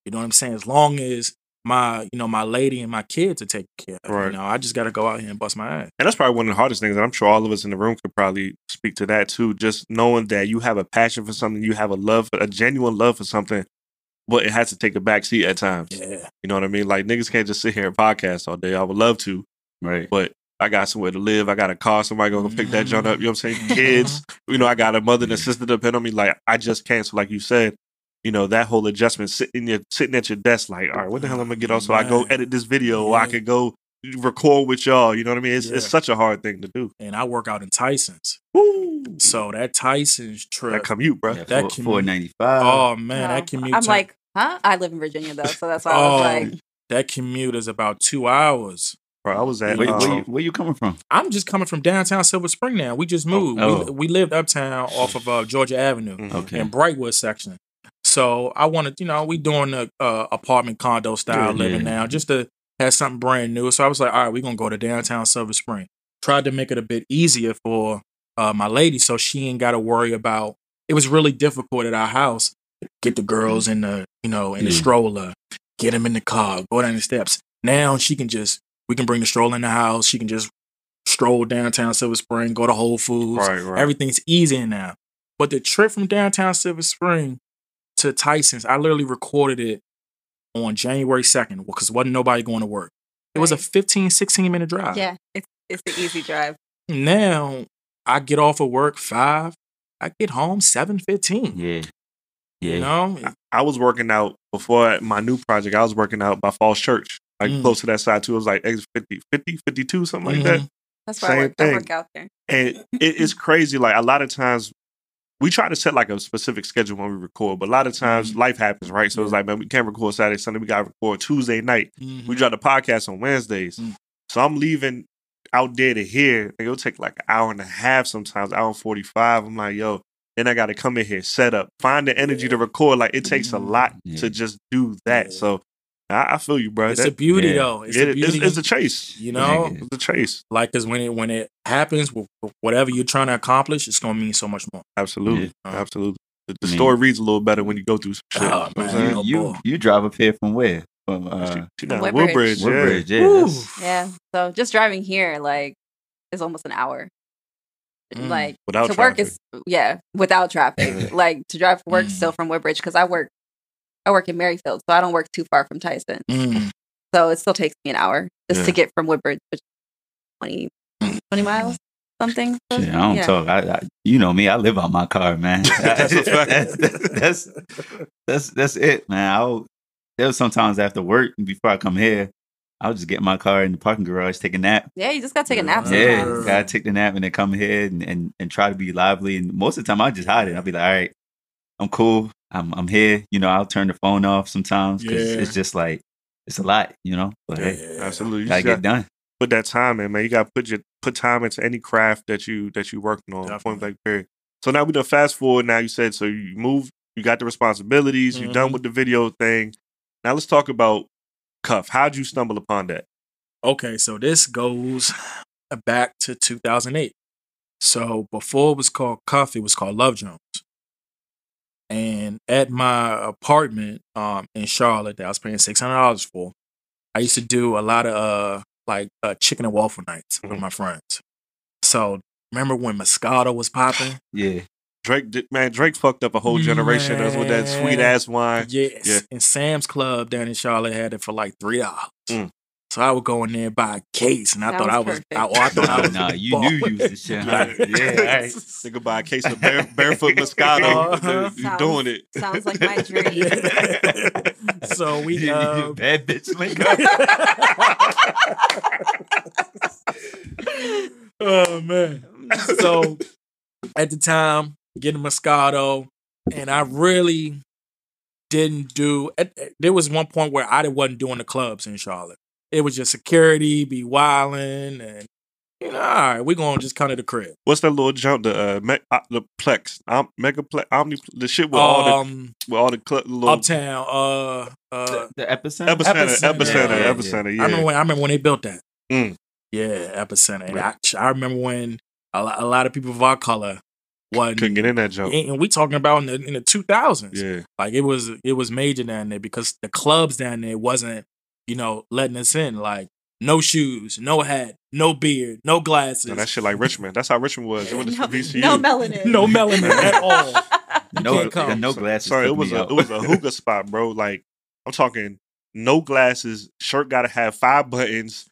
You know what I'm saying? As long as my, you know, my lady and my kids to take care of. Right. You know, I just got to go out here and bust my ass. And that's probably one of the hardest things. And I'm sure all of us in the room could probably speak to that too. Just knowing that you have a passion for something, you have a love, a genuine love for something, but it has to take a back seat at times. Yeah. You know what I mean? Like niggas can't just sit here and podcast all day. I would love to, Right. but I got somewhere to live. I got a car. Somebody gonna pick that joint up. You know what I'm saying? Mhm. Kids. You know, I got a mother and a sister depend on me. Like I just can't. So like you said, you know, that whole adjustment sitting your sitting at your desk, like, all right, what the hell am I gonna get on? So I go edit this video or I Yeah. could go record with y'all. You know what I mean? It's, it's such a hard thing to do. And I work out in Tyson's. Woo! So that Tyson's trip. that commute, bro. Yeah, that four- commute- 495. oh, man, No. that commute. I'm time- like, huh? I live in Virginia though, so that's why I was Oh. like, that commute is about two hours. Bro, I was at where, where, um, you, where you coming from? I'm just coming from downtown Silver Spring now. We just moved. oh. We, we lived uptown off of uh, Georgia Avenue. mhm. Okay. in Brightwood section. So I wanted, you know, we doing the uh, apartment condo style Yeah, living yeah. now, just to have something brand new. So I was like, all right, we're gonna go to downtown Silver Spring. Tried to make it a bit easier for uh, my lady, so she ain't got to worry about. It was really difficult at our house. Get the girls in the, you know, in the Yeah. stroller, get them in the car, go down the steps. Now she can just, we can bring the stroller in the house. She can just stroll downtown Silver Spring, go to Whole Foods. Right, right. Everything's easy now. But the trip from downtown Silver Spring to Tyson's, I literally recorded it on January 2nd because wasn't nobody going to work. It was a Right. 15, 16 minute drive. yeah, it's it's the easy drive. Now I get off of work five, I get home 7.15. Yeah. Yeah. You know? I was working out before my new project. I was working out by Falls Church, like Mm. close to that side too. It was like exit 50, 50, 52, something like that. Mhm. That's why I Same work, I work out there. And it, it's crazy. Like a lot of times, we try to set like a specific schedule when we record, but a lot of times Mhm. life happens, right? So it's like, man, we can't record Saturday, Sunday. We got to record Tuesday night. Mhm. We drop the podcast on Wednesdays. Mm. So I'm leaving out there to here. Like, it'll take like an hour and a half sometimes, hour and 45. I'm like, yo, then I got to come in here, set up, find the energy to record. Like, it takes a lot Yeah. to just do that. Yeah. So I, I feel you, bro. It's That- a beauty yeah. though. It's it- a beauty. it's a chase. you know, Nigga. It's a chase. like because when it when it happens, with with whatever you're trying to accomplish, it's gonna mean so much more. Absolutely, Yeah. absolutely. The, the story reads a little better when you go through some shit. Oh, You know what man. Oh, You, you drive up here from where? From uh, she, she down Woodbridge. Woodbridge. yeah. Woodbridge. Yeah. Yeah. So just driving here, like, is almost an hour. Mm. Like Without to work is yeah, without traffic. Like to drive for work Mm. still from Woodbridge because I work I work in Merrifield, so I don't work too far from Tyson. Mm. So it still takes me an hour just Yeah. to get from Woodbridge, which is 20, 20 miles, something. So, Shit, I don't yeah. talk. I, I, you know me. I live on my car, man. That's a that's, that's that's that's it, man. I'll there was sometimes after work before I come here, I'll just get in my car in the parking garage, take a nap. Yeah, you just gotta take a nap Yeah, sometimes. gotta take the nap and then come here and, and, and try to be lively. And most of the time, I just hide it. I'll be like, all right, I'm cool. I'm I'm here. You know, I'll turn the phone off sometimes because Yeah. it's just like it's a lot. You know, but hey, Yeah. Absolutely. You gotta just get gotta done. put that time in, man. You gotta put your put time into any craft that you that you working on. Point blank period. So now we done fast forward. Now you said so you move. You got the responsibilities. You done Mhm. with the video thing. Now let's talk about Cuff. How'd you stumble upon that? Okay, so this goes back to 2008. So before it was called Cuff, it was called Love Jones. And at my apartment um, in Charlotte that I was paying six hundred dollars for, I used to do a lot of uh, like uh, chicken and waffle nights with Mhm. my friends. So remember when Moscato was popping? Yeah, Drake, did, man, Drake fucked up a whole generation us with that sweet ass wine. Yes. Yeah. And Sam's Club down in Charlotte had it for like three dollars. Mm. So I would go in there and buy a case, and I thought Sounds I was. I, oh, I thought I was, nah, you knew you was the shit. Huh? Yeah. Yeah, all right. Nigga buy a case of bare, barefoot Moscato. Uh-huh. You Sounds- doing it? sounds like my dream. So we, You- you uh, bad bitch link oh man. So at the time, getting Moscato, and I really didn't do. At, at- there was one point where I wasn't doing the clubs in Charlotte. It was just security, be wilding, and you know, all right, we're gonna just come to the crib. What's that little jump? The uh, me, uh the Plex, um, Megaplex, Omni, the shit with all the Um, with all the cl- little uptown, uh, uh, the, the epicenter. epicenter, Epicenter. epicenter, Yeah, yeah, epicenter. Yeah, I remember when I remember when they built that. Mm. Yeah, epicenter. And Right. I, I remember when a, a lot of people of our color wasn't. couldn't get in that jump. and we talking about in the in the two thousands. Yeah, Like it was it was major down there because the clubs down there wasn't, you know, letting us in. Like no shoes, no hat, no beard, no glasses, and that shit like Richmond. That's how Richmond was. It was no, VCU. no melanin. no melanin at all. You no, can't come. no glasses. Sorry, it was a out. it was a hookah spot, bro. Like I'm talking, no glasses. Shirt got to have five buttons.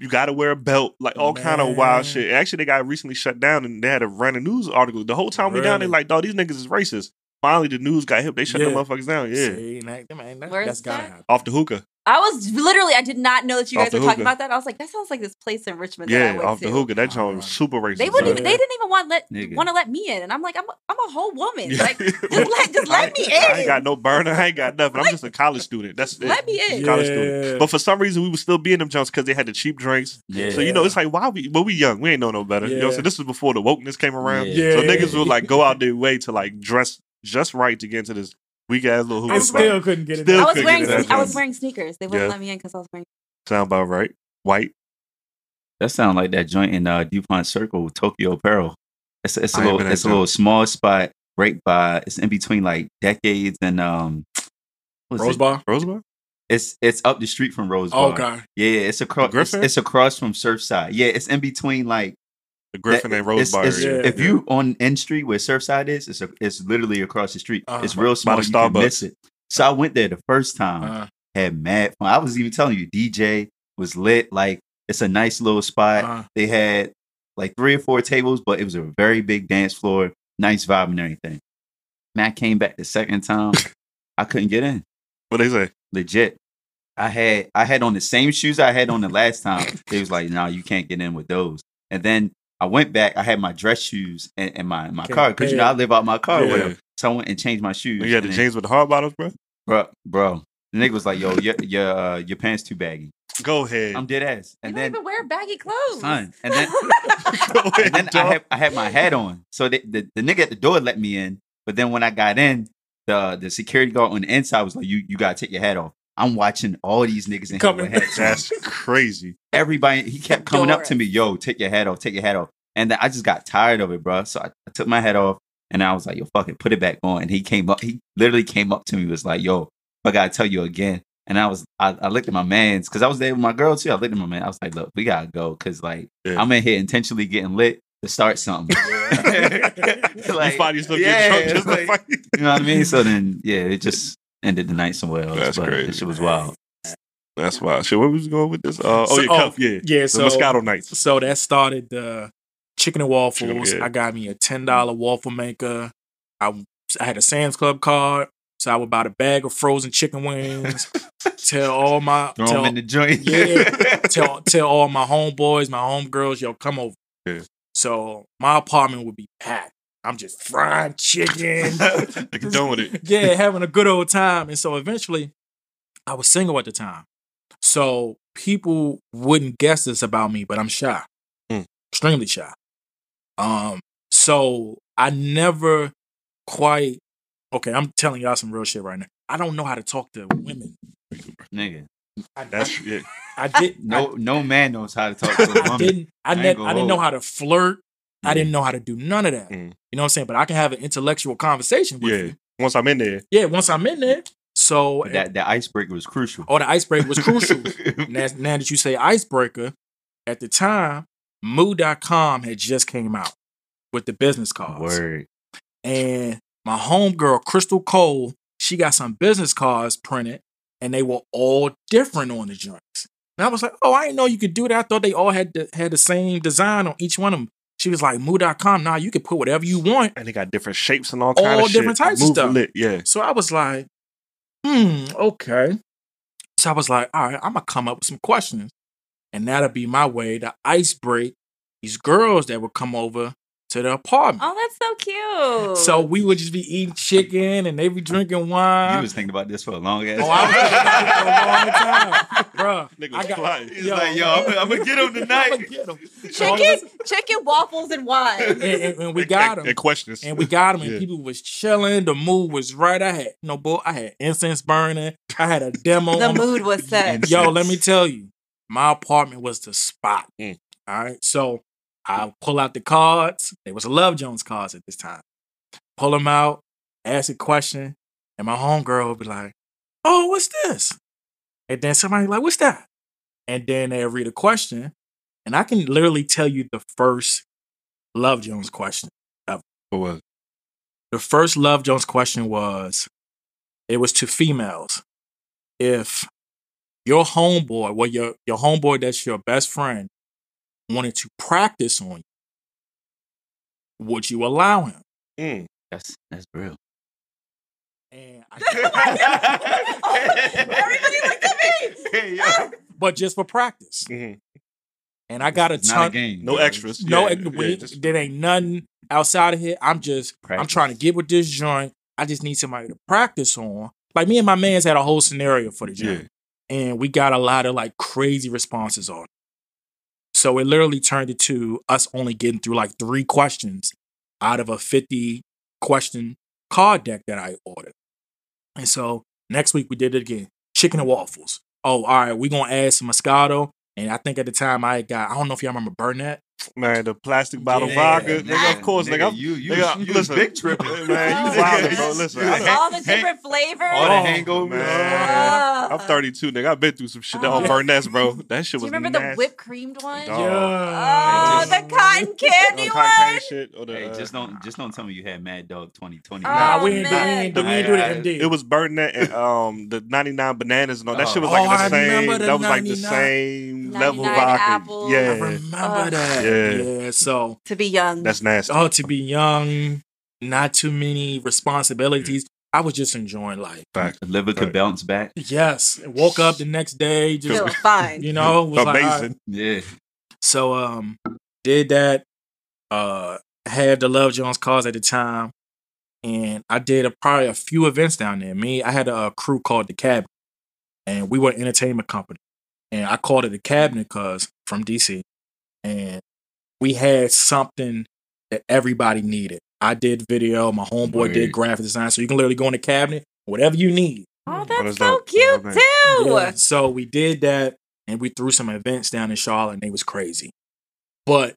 You got to wear a belt. Like all kind of wild shit. Actually, they got recently shut down, and they had to run a news article. The whole time we down there, Really? like, dog, these niggas is racist. Finally, the news got hip. They shut Yeah. the motherfuckers down. Yeah, See, that, man, that, Where's that's gotta that? happen. off the hookah. I was literally, I did not know that you Off guys were talking hookah. about that. I was like, that sounds like this place in Richmond. that I Yeah, went off the to. hookah. That joint was oh, super racist. They wouldn't son. even. They didn't even want let want to let me in, and I'm like, I'm a, I'm a whole woman. Like, just Yeah. let just let me in. I ain't got no burner. I ain't got nothing. I'm just a college student. That's it. Let me in. College student. But for some reason, we would still be in them jumps because they had the cheap drinks. Yeah. So you know, it's like why we? But we young. We ain't know no better. You know, Yeah. so this was before the wokeness came around. Yeah. So Yeah. niggas would like go out their way to like dress just right to get into this weak ass little I hookah and still couldn't get it. Still I was wearing get in that I was wearing sneakers. They wouldn't Yeah. let me in because I was wearing. Sound about right. White. That sound like that joint in uh, Dupont Circle, Tokyo Apparel. It's it's a I little it's a little small spot right by. It's in between like decades and um. what's Rose bar. It's it's up the street from Rose Oh, Bar. okay. Yeah, yeah, it's across. It's, Griffin? it's across from Surfside. Yeah, it's in between like The Griffin that- and Rosebar. it's- it's- area. If you on N Street where Surfside is, it's a, it's literally across the street. Uh-huh. It's real small. the You can Starbucks. miss it. So I went there the first time. Uh, had mad fun. I was even telling you, DJ was lit. Like it's a nice little spot. uh, They had like three or four tables, but it was a very big dance floor, nice vibe and everything. Man, I came back the second time. I couldn't get in. what they say? Legit. I had I had on the same shoes I had on the last time. They was like, "No, you can't get in with those." And then I went back. I had my dress shoes in, in my in my Can't car because you know I live out my car with Yeah. them. So I went and changed my shoes. You had the and then- jeans with the hard bottoms, bro. bro, bro. The nigga was like, "Yo, your your uh, your pants too baggy." Go ahead. I'm dead ass. You And don't then even wear baggy clothes. son, and then Go ahead, and then I had I had my hat on. So the, the, the nigga at the door let me in. But then when I got in, the the security guard on the inside was like, "You you gotta take your hat off." I'm watching all these niggas in here Coming- with. That's crazy. Everybody, he kept coming up to me, yo, take your hat off, take your hat off. And I just got tired of it, bro. So I, I took my hat off and I was like, yo, fuck it, put it back on. And he came up, he literally came up to me, was like, yo, I gotta tell you again. And I was, I, I looked at my mans, cause I was there with my girl too. I looked at my man, I was like, look, we gotta go, cause like, Yeah. I'm in here intentionally getting lit to start something. you find yourself yeah, getting drunk just like- You know what I mean? So then, yeah, it just ended the night somewhere else. That's but crazy. That shit was wild. That's wild. Shit, where was going with this? Uh, oh, So- yeah, oh, cup, yeah. Yeah, The so Moscato Nights. so that started the chicken and waffles. Chicken, yeah. I got me a ten dollar waffle maker. I I had a Sam's Club card, so I would buy a bag of frozen chicken wings. tell all my Throw tell, them in the joint. Yeah. tell tell all my homeboys, my homegirls, yo, come over. Yeah. So my apartment would be packed. I'm just frying chicken. like you're done with it. yeah, having a good old time. And so eventually, I was single at the time. So people wouldn't guess this about me, but I'm shy, Hmm. extremely shy. Um, so I never quite. Okay, I'm telling y'all some real shit right now. I don't know how to talk to women. Nigga. I, That's yeah. I did No, no man knows how to talk to a I woman. didn't. I, I ain't ne- I didn't know how to flirt. I didn't know how to do none of that. Mm. You know what I'm saying? But I can have an intellectual conversation with Yeah. you. Once I'm in there, Yeah, once I'm in there. So But that the icebreaker was crucial. oh, the icebreaker was crucial. now, now that you say icebreaker, at the time, Moo.com had just came out with the business cards. Word. And my homegirl, Crystal Cole, she got some business cards printed and they were all different on the joints. And I was like, oh, I didn't know you could do that. I thought they all had the, had the same design on each one of them. She was like, Moo.com, nah, you can put whatever you want. and they got different shapes and all kind All of different shit. types of stuff. Lit, yeah. So I was like, hmm, okay. So I was like, all right, I'm gonna come up with some questions. And that'll be my way to ice break these girls that would come over to the apartment. Oh, that's so cute. So we would just be eating chicken and they be drinking wine. You was thinking about this for a long ass oh, I was thinking about it for a long time. Bruh, Nigga I was got, flying. He's like, yo, I'm, I'm gonna get him I'ma tonight. get 'em. So all of chicken, chicken waffles and wine. and, and- and we got And, them. and questions. And we got them, and Yeah. people was chilling. The mood was right. I had no bull. I had incense burning. I had a demo. The mood was set. Yo, let me tell you, my apartment was the spot. Mm. All right. So I pull out the cards. There was a Love Jones cards at this time. Pull them out, ask a question, and my homegirl would be like, Oh, what's this? And then somebody like, What's that? And then they read a question, and I can literally tell you the first Love Jones question. For what? The first Love Jones question was it was to females. If your homeboy, well, your your homeboy that's your best friend, wanted to practice on you, would you allow him? Mm. That's that's real. And Everybody looked at me. Hey, yo. but just for practice. Mhm. And I got a It's not ton. a game. No extras. No, Yeah, we- yeah, just- there ain't nothing outside of here. I'm just, I'm trying to get with this joint. I just need somebody to practice on. Like me and my man's had a whole scenario for the joint. Yeah. and we got a lot of like crazy responses on it. So it literally turned into us only getting through like three questions out of a 50 question card deck that I ordered. And so next week we did it again. Chicken and waffles. Oh, all right, we're gonna add some Moscato. And I think at the time I got, I don't know if y'all remember Burnett. Man, the plastic bottle Yeah, vodka. Nigga, Nigga, of course, nigga. I'm- you you, nigga, you listen, big tripping, man. You Oh, wildin', bro. Listen, You I- All the hang- different flavors. all the Oh, hangovers. man. Oh. I'm 32, nigga. I've been through some shit Oh. on Burnett's, bro. That shit was. Do was you remember nasty. the whipped creamed one? Dog. Oh, Just- the cotton candy the one. cotton candy shit or the, Hey, uh, just don't just don't tell me you had Mad Dog 2020. Oh, Nah, we ain't, do, we man. ain't, do, we the I- I- MD. It was Burnett and um the 99 bananas and all that Oh. shit was Oh, like I the same. the that was like the same level 99 vodka. apples. I Yeah, remember Ugh. that. Yeah. yeah. So To be young. that's nasty. oh, to be young, not too many responsibilities. I was just enjoying life. Fact. The liver could bounce back. Yes, woke up the next day, just Feel fine. you know, was like, all right. Amazing. Yeah. so um, did that. Uh, had the Love Jones cause at the time, and I did a, probably a few events down there. Me, I had a, crew called the Cabinet, and we were an entertainment company, and I called it the Cabinet because from DC, and we had something that everybody needed. I did video, my homeboy did graphic design, so you can literally go in the cabinet, whatever you need, Oh, that's that's so dope. cute Oh, too. Yeah, so we did that and we threw some events down in Charlotte and it was crazy. But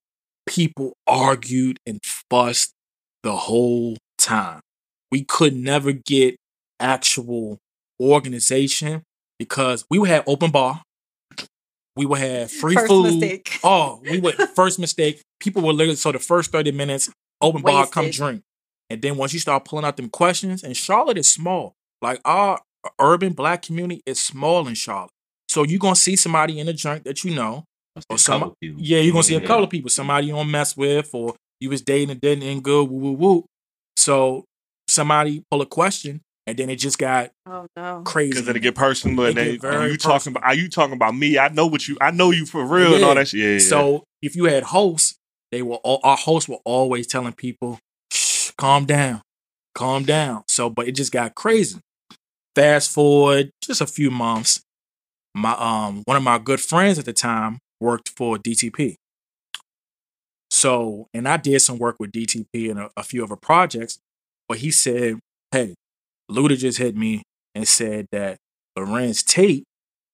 people argued and fussed the whole time. We could never get actual organization because we had open bar. We would have free First food. mistake. Oh, we would first mistake. People would literally so the first 30 minutes, open bar, come drink. And then once you start pulling out them questions, and Charlotte is small. Like our urban black community is small in Charlotte. So you're gonna see somebody in a drink that you know. Or some, people. yeah, you're gonna see a couple of people, somebody you don't mess with, or you was dating and didn't end good, woo woo woo. So somebody pull a question, and then it just got Oh no. crazy. Because they get personal It and they get very you talking about are you talking about me? I know what you I know you for real and all that shit. Yeah, yeah. So if you had hosts, they were all, our hosts were always telling people, calm down, calm down. So, but it just got crazy. Fast forward just a few months, my um one of my good friends at the time worked for DTP. So, and I did some work with DTP and a, a few other projects, but he said, "Hey, Luda just hit me and said that Larenz Tate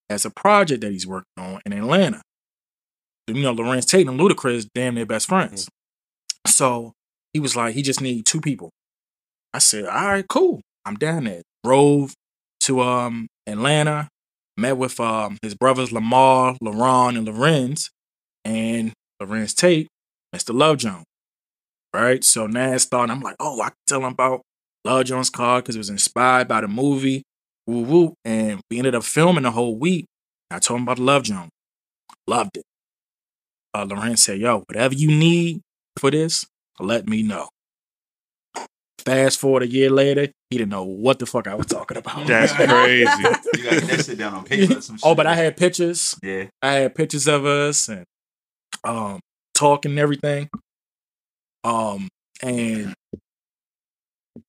has a project that he's working on in Atlanta." you know, Larenz Tate and Ludacris damn near best friends. So he was like, he just need two people. I said, all right, cool. I'm down there. Drove to um Atlanta, met with um his brothers Lamar, Laron, and Larenz, and Larenz Tate, Mr. Love Jones. Right? So now it's starting. I'm like, oh, I can tell him about Love Jones' car because it was inspired by the movie. Woo woo. And we ended up filming the whole week. I told him about Love Jones. Loved it uh, Larenz said, "Yo, whatever you need for this, let me know." Fast forward a year later, he didn't know what the fuck I was talking about. That's crazy. You gotta that shit down on paper. or Some shit. oh, but I had pictures. yeah. I had pictures of us and um talking and everything. Um and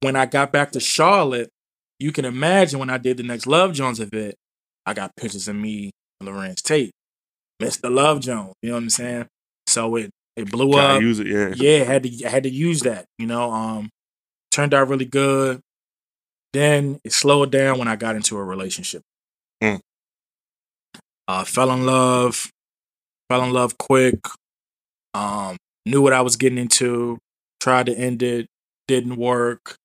when I got back to Charlotte, you can imagine when I did the next Love Jones event, I got pictures of me and Larenz Tate, Mr. Love Jones. You know what I'm saying? So it it blew Gotta up. use it, yeah. yeah, had to I had to use that. You know, um, turned out really good. Then it slowed down when I got into a relationship. Mm. Uh, fell in love, fell in love quick. Um, knew what I was getting into. Tried to end it, didn't work,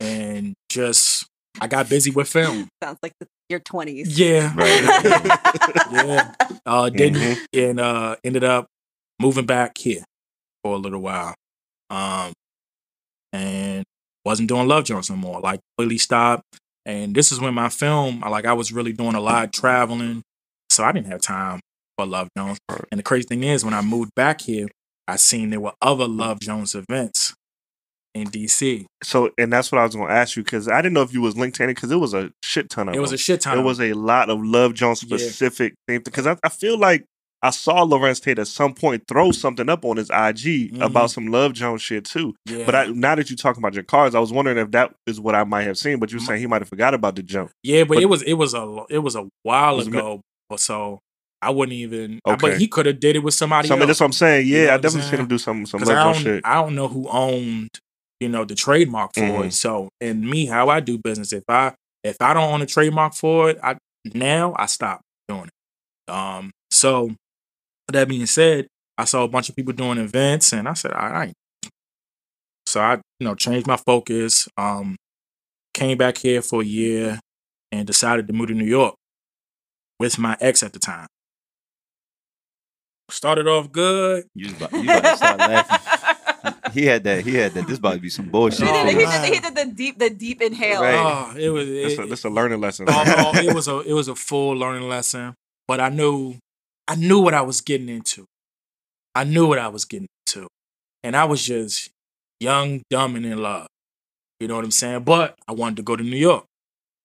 and just I got busy with film. Sounds like the, your twenties. Yeah, Right. yeah. Uh, didn't Mhm. and uh ended up moving back here for a little while. Um and wasn't doing Love Jones no more. Like completely stopped. And this is when my film, like I was really doing a lot traveling. So I didn't have time for Love Jones. And the crazy thing is when I moved back here, I seen there were other Love Jones events in DC. So, and that's what I was going to ask you because I didn't know if you was linked to any because it was a shit ton of It was a shit ton. It was a lot of Love Jones Yeah. specific things because I, I feel like I saw Larenz Tate at some point throw something up on his IG Mhm. about some Love Jones shit too. yeah. But I, now that you're talking about your cars, I was wondering if that is what I might have seen. But you were saying he might have forgot about the jump. Yeah, but, But- it was it was a it was a while Was ago, so I wouldn't even. Okay. But he could have did it with somebody Some, else. that's what I'm saying. You Yeah, know I definitely seen him do some some I don't shit. I don't know who owned you know the trademark for Mhm. it. So and me, how I do business, if I if I don't own a trademark for it, I now I stop doing it. Um. So that being said, I saw a bunch of people doing events, and I said, all right. So I you know changed my focus. Um, came back here for a year, and decided to move to New York with my ex at the time. Started off good. You was about, you about to start laughing. He had that. He had that. This about to be some bullshit. He Oh, did, he, did, he did the deep, the deep inhale. Right. Oh, it was That's it, a, that's a learning lesson. oh, it was a it was a full learning lesson. But I knew I knew what I was getting into. I knew what I was getting into. And I was just young, dumb, and in love. You know what I'm saying? But I wanted to go to New York.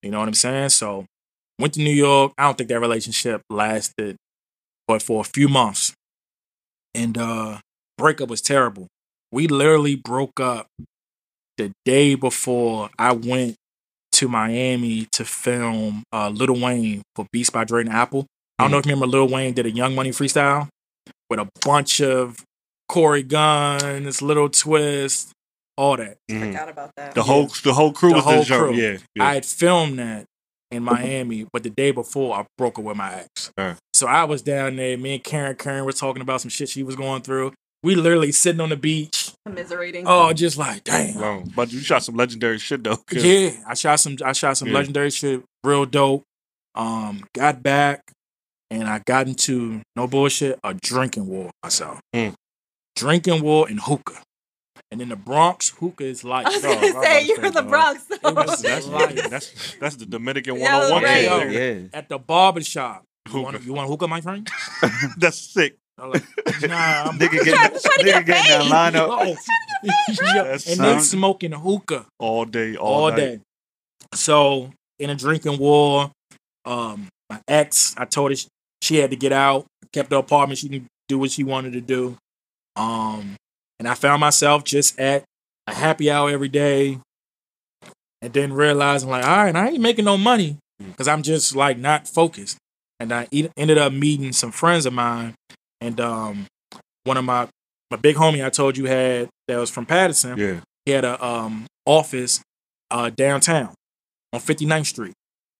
You know what I'm saying? So went to New York. I don't think that relationship lasted but for a few months. And uh breakup was terrible. We literally broke up the day before I went to Miami to film uh, Little Wayne for Beats by Dre and Apple. I don't know if you remember Lil Wayne did a Young Money freestyle with a bunch of Corey Gunz, Little Twist, all that. Mhm. Forgot about that. The whole the whole crew The was whole the jump. crew. Yeah, yeah. I had filmed that in Miami, but the day before I broke up with my ex. Uh. So I was down there. Me and Karen, Karen was talking about some shit she was going through. We literally sitting on the beach. Commiserating. Oh, just like damn. Long. But you shot some legendary shit though. 'cause- Yeah, I shot some. I shot some Yeah. legendary shit, real dope. Um, got back, and I got into no bullshit a drinking war myself. Mm. Drinking war and hookah, and in the Bronx, hookah is like. I was gonna I say about you're to in the say, Bronx. It was- That's, that's, that's that's the Dominican Yeah, 101 right. right Yeah, at the barber shop. You Hookah. want, you want hookah, my friend? That's sick. I'm like, nah, I'm Nigga getting, trying to nigga get getting that paid. line up. Oh. Yeah, That's and they sound- smoking hookah All day, all, all, night. day. So in a drinking war, um, my ex, I told her she, she had to get out. Kept her apartment. She can do what she wanted to do. Um, and I found myself just at a happy hour every day, and then realizing like, all right, I ain't making no money because I'm just like not focused. And I e- ended up meeting some friends of mine, and um, one of my my big homie I told you had that was from Paterson Yeah. he had a um office uh downtown on 59th Street,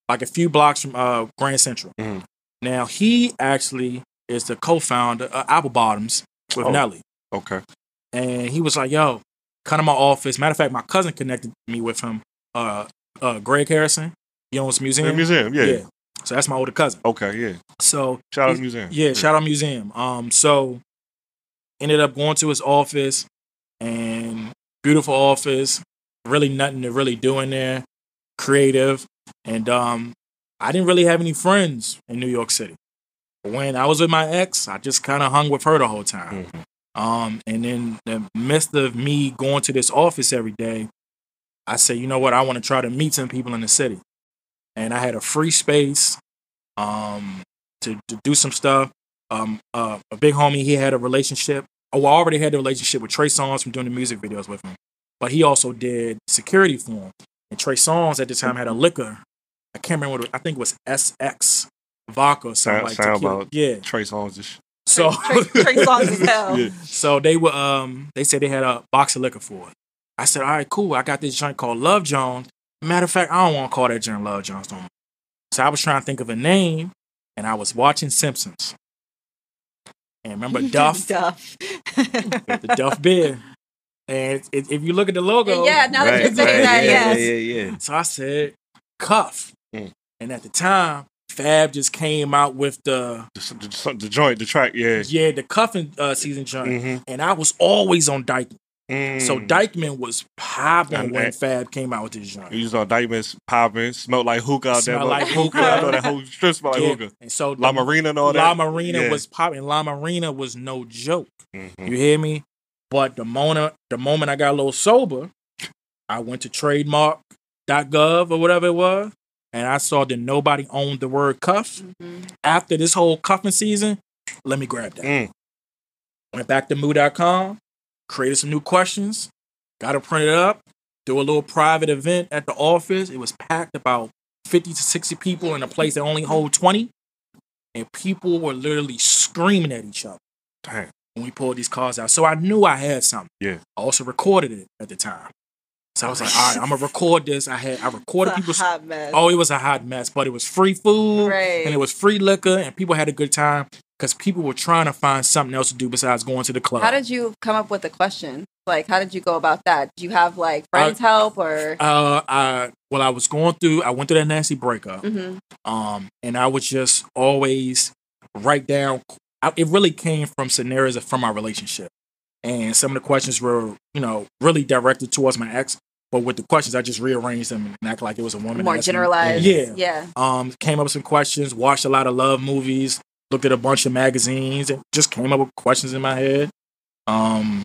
like a few blocks from uh Grand Central. Mhm. Now he actually is the co-founder of Apple Bottoms with Oh. Nelly, Okay. and he was like, "Yo, come to my office." Matter of fact, my cousin connected me with him. Uh, uh, Greg Harrison. He owns museum. The museum. Yeah. So that's my older cousin. Okay. Yeah. So Shout out museum. yeah, shout out museum. Um, so ended up going to his office and beautiful office. Really nothing to really do in there. Creative, and um, I didn't really have any friends in New York City. When I was with my ex, I just kind of hung with her the whole time. Mhm. Um, and in the midst of me going to this office every day, I said, you know what, I want to try to meet some people in the city. And I had a free space um, to, to do some stuff. Um, uh, a big homie, he had a relationship. Oh, I already had a relationship with Trey Songz from doing the music videos with him. But he also did security for him. And Trey Songz at the time had a liquor. I can't remember what it, I think it was SX vodka or something Sound- like sound tequila. about- Yeah. Trace on this. So Trey, Trey Songz as hell. Yeah. so they were um they said they had a box of liquor for it. I said, all right, cool. I got this joint called Love Jones. Matter of fact, I don't want to call that joint Love Jones no more. So I was trying to think of a name, and I was watching Simpsons. And remember Duff, Duff. the Duff beer. And it, if you look at the logo, Yeah, now that Right, you're saying right, that, yeah, yes. yeah, yeah, yeah. So I said Cuff. Mm. And at the time, Fab just came out with the The, the, the joint, the track. Yeah. yeah the cuffing uh, season joint, Mm-hmm. and I was always on Dyke. So Mm. Dyckman was popping when Fab came out with this joint. You was on diamonds popping, smelled like hookah out there. Smell like hookah. I know that whole strip smelled like Yeah, hookah. And so La the- Marina and all La that. La Marina Yeah. was popping. La Marina was no joke. Mhm. You hear me? But the moment the moment I got a little sober, I went to trademark.gov or whatever it was, and I saw that nobody owned the word cuff. Mhm. After this whole cuffing season, let me grab that. Mm. Went back to moo.com, created some new questions, got to print it printed up, do a little private event at the office. It was packed about 50 to 60 people in a place that only hold 20. And people were literally screaming at each other Damn. when we pulled these cars out. So I knew I had something. Yeah. I also recorded it at the time. So I was like, all right, I'm gonna record this. I had I recorded It's a people's hot mess. Oh, it was a hot mess, but it was free food right. and it was free liquor, and people had a good time because people were trying to find something else to do besides going to the club. How did you come up with the question? Like, how did you go about that? Do you have like friends help or? uh, I well, I was going through. I went through that nasty breakup, Mhm. um, and I would just always write down. I, it really came from scenarios from our relationship, and some of the questions were, you know, really directed towards my ex. But with the questions, I just rearranged them and act like it was a woman. More me. generalized. Yeah. Yeah. um, came up with some questions, watched a lot of love movies, looked at a bunch of magazines, and just came up with questions in my head. Um,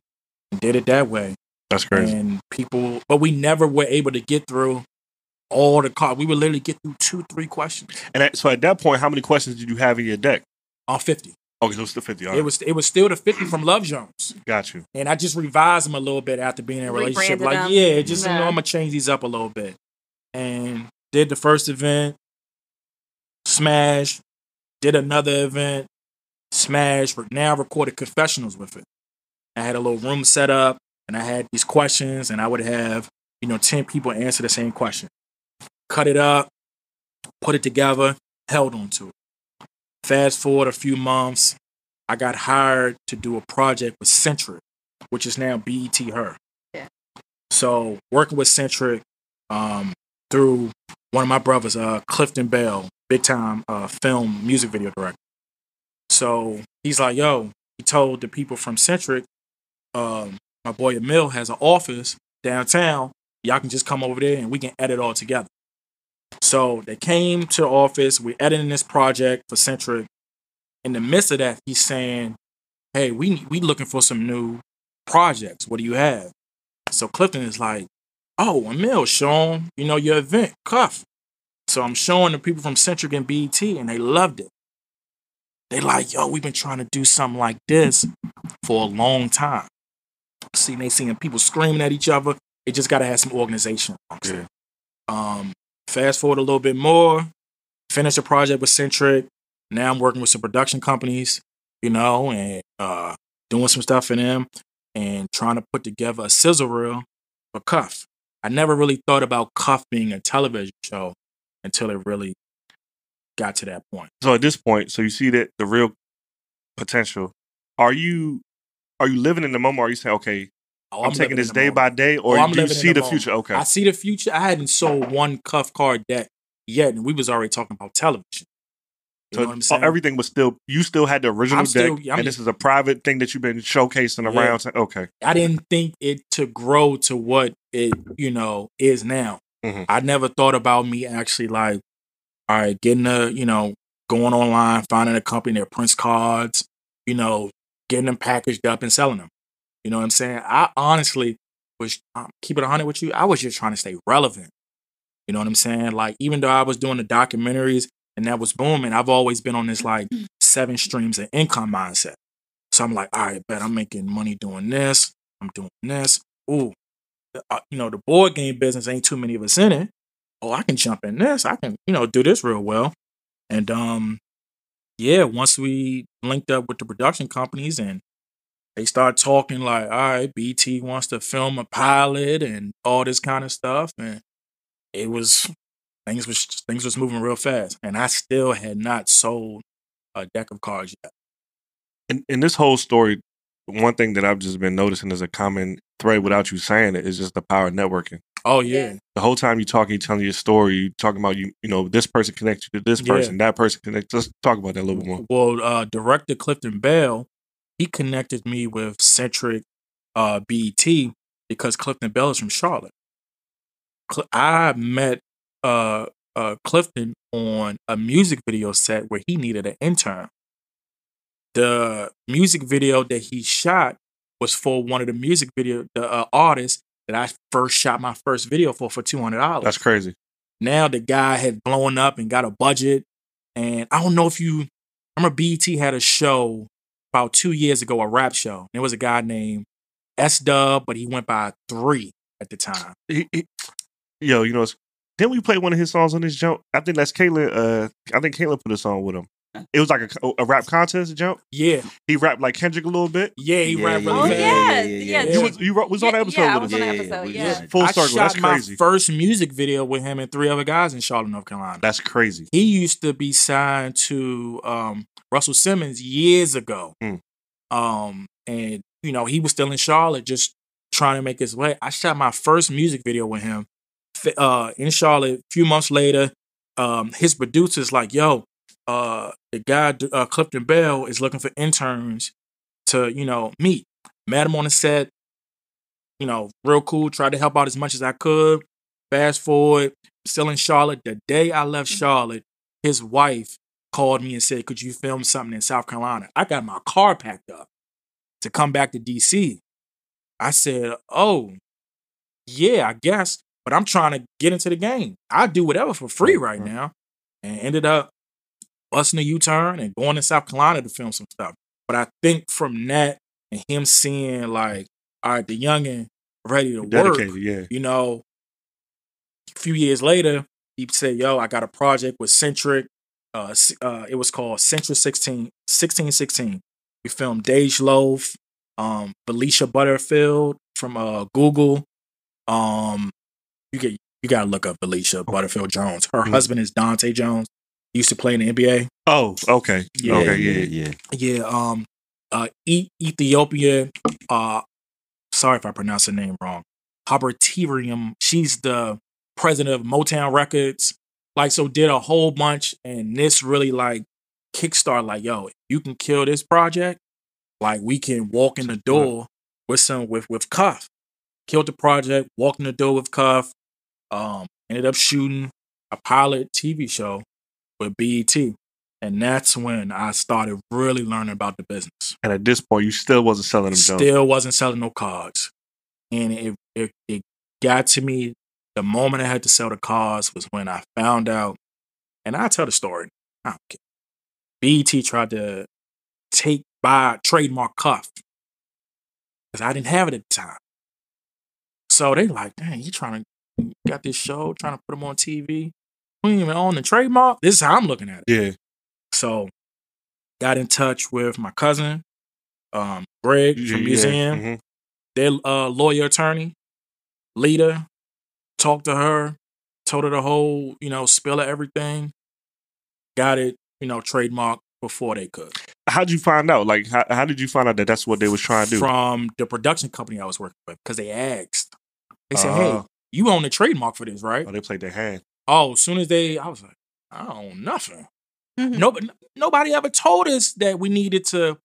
and did it that way. That's crazy. And people, but we never were able to get through all the cards. We would literally get through two, three questions And at, so at that point, how many questions did you have in your deck? on fifty. Okay, so it's the 50. All It right. was it was still the fifty from Love Jones, Got you. and I just revised them a little bit after being in a relationship. Like, them. yeah, just you know, I'm gonna change these up a little bit. And did the first event, smash. Did another event, smash. But now recorded confessionals with it. I had a little room set up, and I had these questions, and I would have you know ten people answer the same question. Cut it up, put it together, held on to it. Fast forward a few months, I got hired to do a project with Centric, which is now BET Her. Yeah. So working with Centric um, through one of my brothers, uh, Clifton Bell, big time uh, film music video director. So he's like, yo, he told the people from Centric, um, my boy Emil has an office downtown. Y'all can just come over there and we can edit all together. So they came to the office. We're editing this project for Centric. In the midst of that, he's saying, "Hey, we we looking for some new projects. What do you have?" So Clifton is like, "Oh, Emil, Sean, you know your event, Cuff." So I'm showing the people from Centric and BET, and they loved it. They like, yo, we've been trying to do something like this for a long time. See, they seeing people screaming at each other. It just got to have some organization. it. Um, fast forward a little bit more, finished a project with Centric. Now I'm working with some production companies, you know, and uh, doing some stuff for them and trying to put together a sizzle reel for Cuff. I never really thought about Cuff being a television show until it really got to that point. So at this point, so you see that the real potential. Are you are you living in the moment? Or are you saying, okay, Oh, I'm, living taking this day moment. by day, or Oh, I'm do you see the the future? Okay, I see the future. I hadn't sold one cuff card deck yet, and we was already talking about television. You so I'm uh, saying? everything was still you still had the original I'm deck, I'm- and this is a private thing that you've been showcasing Yeah. around. Okay, I didn't think it to grow to what it, you know, is now. Mhm. I never thought about me actually like, all right, getting a, you know, going online, finding a company that prints cards, you know, getting them packaged up and selling them. You know what I'm saying? I honestly was um, keep it 100 with you. I was just trying to stay relevant. You know what I'm saying? Like even though I was doing the documentaries and that was booming, I've always been on this like seven streams of income mindset. So I'm like, all right, bet I'm making money doing this. I'm doing this. Ooh, you know, the board game business ain't too many of us in it. Oh, I can jump in this. I can, you know, do this real well. And um, yeah, once we linked up with the production companies and they start talking like, all right, BET wants to film a pilot and all this kind of stuff, and it was things was things was moving real fast, and I still had not sold a deck of cards yet. And in this whole story, one thing that I've just been noticing as a common thread without you saying it is just the power of networking. Oh yeah, The whole time you talking, you telling your story, you talking about you, you know, this person connects you to this Yeah. person, that person connects. Let's talk about that a little bit more. Well, uh, director Clifton Bell, he connected me with Centric uh, BET because Clifton Bell is from Charlotte. Cl- I met uh, uh, Clifton on a music video set where he needed an intern. The music video that he shot was for one of the music video the uh, artists that I first shot my first video for for two hundred dollars That's crazy. now the guy had blown up and got a budget. And I don't know if you I remember BET had a show about two years ago, a rap show. There was a guy named S Dub, but he went by three at the time. He, he, yo, you know, it's, didn't we play one of his songs on this jump? I think that's Caitlin. Uh, I think Caitlin put a song with him. It was like a, a rap contest jump. Yeah, He rapped like Kendrick a little bit. yeah, he Yeah, rapped yeah, really Oh yeah, fast. yeah, yeah, yeah. yeah. You was, you was on the episode yeah, I with was us. on the episode. we Yeah. just- Full I shot That's my first music video with him and three other guys in Charlotte, North Carolina. That's crazy. he used to be signed to um, Russell Simmons years ago. Mm. Um, and you know, he was still in Charlotte just trying to make his way. I shot my first music video with him uh, in Charlotte. A few months later, um, his producer's like, yo, uh, the guy, uh, Clifton Bell, is looking for interns to, you know, meet. Met him on the set, you know, real cool, tried to help out as much as I could. Fast forward, still in Charlotte. The day I left Charlotte, his wife called me and said, Could you film something in South Carolina? I got my car packed up to come back to DC. I said, Oh, yeah, I guess, but I'm trying to get into the game. I do whatever for free right Right. now. And ended up busting a U turn and going to South Carolina to film some stuff. But I think from that and him seeing, like, all right, the youngin' ready to work, Yeah. you know, a few years later, he said, Yo, I got a project with Centric. Uh, uh, it was called Centric 16, 1616. We filmed Dej Loaf, um, Felicia Butterfield from uh, Google. Um, you get You gotta look up Alicia Butterfield Jones. Her Mhm. husband is Dahntay Jones. Used to play in the NBA. Oh, okay. Yeah, okay, yeah, yeah. yeah. Yeah, um, uh, e- Ethiopia. Uh, sorry if I pronounce her name wrong. Habertirium, She's the president of Motown Records. Like, so did a whole bunch, and this really like kickstart. Like, yo, you can kill this project, like we can walk in the door with some with with Cuff. Killed the project, walked in the door with Cuff. Um, ended up shooting a pilot TV show with BET. And that's when I started really learning about the business. And at this point, you still wasn't selling them. Still wasn't selling no cards. And it, it it got to me the moment I had to sell the cards was when I found out, and I tell the story. I don't care. BET tried to take buy trademark cuff. Because I didn't have it at the time. So they like, dang, you trying to you got this show, trying to put them on TV. We ain't even own the trademark. This is how I'm looking at it. Yeah. So got in touch with my cousin, um, Greg Yeah, from yeah, Museum, mhm. their uh, lawyer attorney, leader, talked to her, told her the whole, you know, spill of everything. Got it, you know, trademark before they could. How'd you find out? Like, how, how did you find out that that's what they was trying to do? From the production company I was working with, because they asked. They said, hey, Uh, you own the trademark for this, right? oh, they played their hand. Oh, as soon as they, I was like, I don't own nothing. Mhm. Nobody, nobody ever told us that we needed to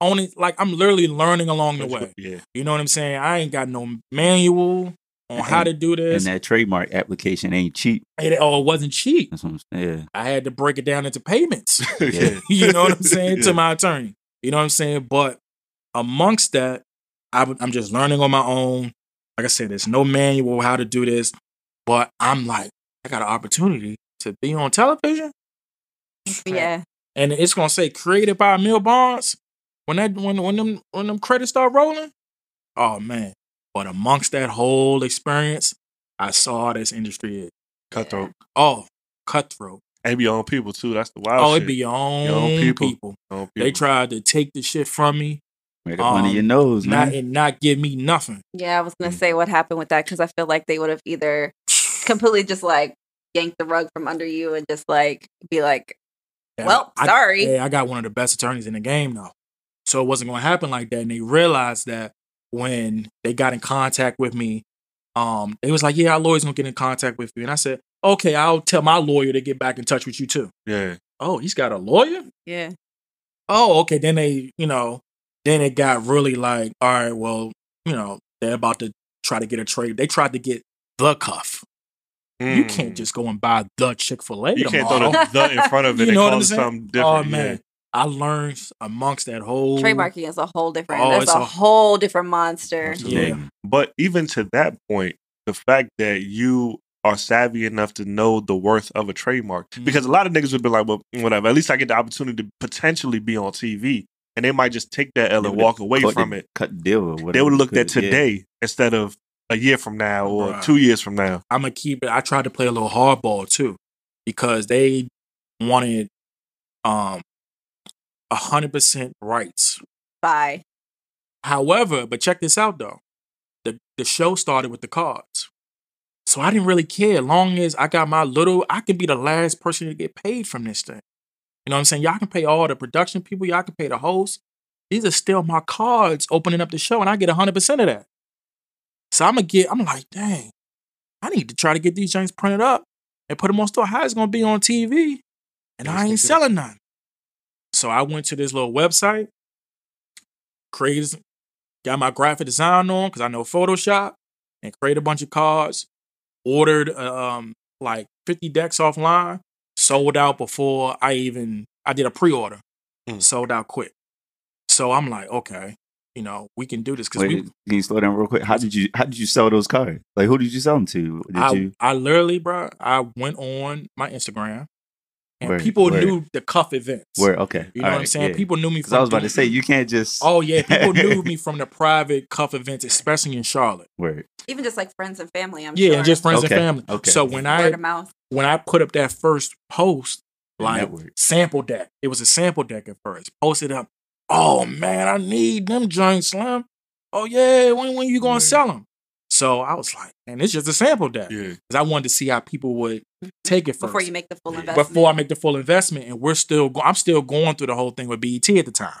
own it. Like I'm literally learning along the way. Yeah. You know what I'm saying? I ain't got no manual on how to do this. And that trademark application ain't cheap. It, oh, it wasn't cheap. That's what I'm saying. I had to break it down into payments. yeah. you know what I'm saying Yeah. to my attorney. You know what I'm saying. But amongst that, I, w- I'm just learning on my own. Like I said, there's no manual how to do this. But I'm like, I got an opportunity to be on television. Yeah. and it's gonna say created by Mill Barnes. When that when when them when them credits start rolling, oh man! But amongst that whole experience, I saw how this industry is. Cutthroat. Oh, cutthroat. And be your own people too. That's the wild oh, shit. it be your own, Your own people. people. Your own They tried to take the shit from me, Right up under Um, your nose, not man. and not give me nothing. Yeah, I was gonna Mm. say what happened with that because I feel like they would have either completely just like yank the rug from under you and just like be like, Yeah, Well, I- sorry. hey, I got one of the best attorneys in the game though. So it wasn't gonna happen like that. And they realized that when they got in contact with me, um, they was like, Yeah, our lawyer's gonna get in contact with you. And I said, Okay, I'll tell my lawyer to get back in touch with you too. Yeah. Oh, he's got a lawyer? yeah, Oh, okay. Then they, you know, then it got really like, all right, well, you know, they're about to try to get a trade. They tried to get the cuff. You Mm. can't just go and buy the Chick fil A. You can't throw the, the in front of it You and know what call I'm saying? something different. Oh man, I learned amongst that whole trademarking is a whole different. Oh, that's a, a- whole different monster. Absolutely. Yeah. But even to that point, the fact that you are savvy enough to know the worth of a trademark, Mhm. because a lot of niggas would be like, well, whatever. At least I get the opportunity to potentially be on TV, and they might just take that L and walk away cut from the- it. Cut deal or whatever. They would have you looked at could, yeah. today instead of a year from now or Bruh. two years from now. I'm gonna keep it. I tried to play a little hardball too, because they wanted um a hundred percent rights. Bye. However, but check this out though, the the show started with the cards, so I didn't really care. Long as I got my little, I could be the last person to get paid from this thing. You know what I'm saying? Y'all can pay all the production people. Y'all can pay the host. These are still my cards opening up the show, and I get hundred percent of that. So I'm gonna get. I'm like, dang, I need to try to get these things printed up and put them on store. How it's gonna be on TV, and I ain't selling none. So I went to this little website, created, got my graphic design on because I know Photoshop, and created a bunch of cards. Ordered um like 50 decks offline, sold out before I even I did a pre-order, Mm. sold out quick. So I'm like, okay, you know, we can do this because Wait, we can you slow down real quick? How did you how did you sell those cards? Like who did you sell them to? Did I, you I literally, bro, I went on my Instagram and Word, people word. knew the cuff events. where okay. You know what I'm saying? People knew me because from I was about to say you can't just Oh yeah, people knew me from the private cuff events, especially in Charlotte. Word. Even just like friends and family. I'm yeah, sure. and just friends Okay, and family. okay. So when word I of mouth. when I put up that first post, like sample deck, it was a sample deck at first. Posted up. Oh man, I need them joints, Slim. Oh yeah, when when you gonna Word. sell them? So I was like, and it's just a sample deck. Yeah. Because I wanted to see how people would take it first. Before you make the full Yeah. investment. before I make the full investment. And we're still, go- I'm still going through the whole thing with BET at the time,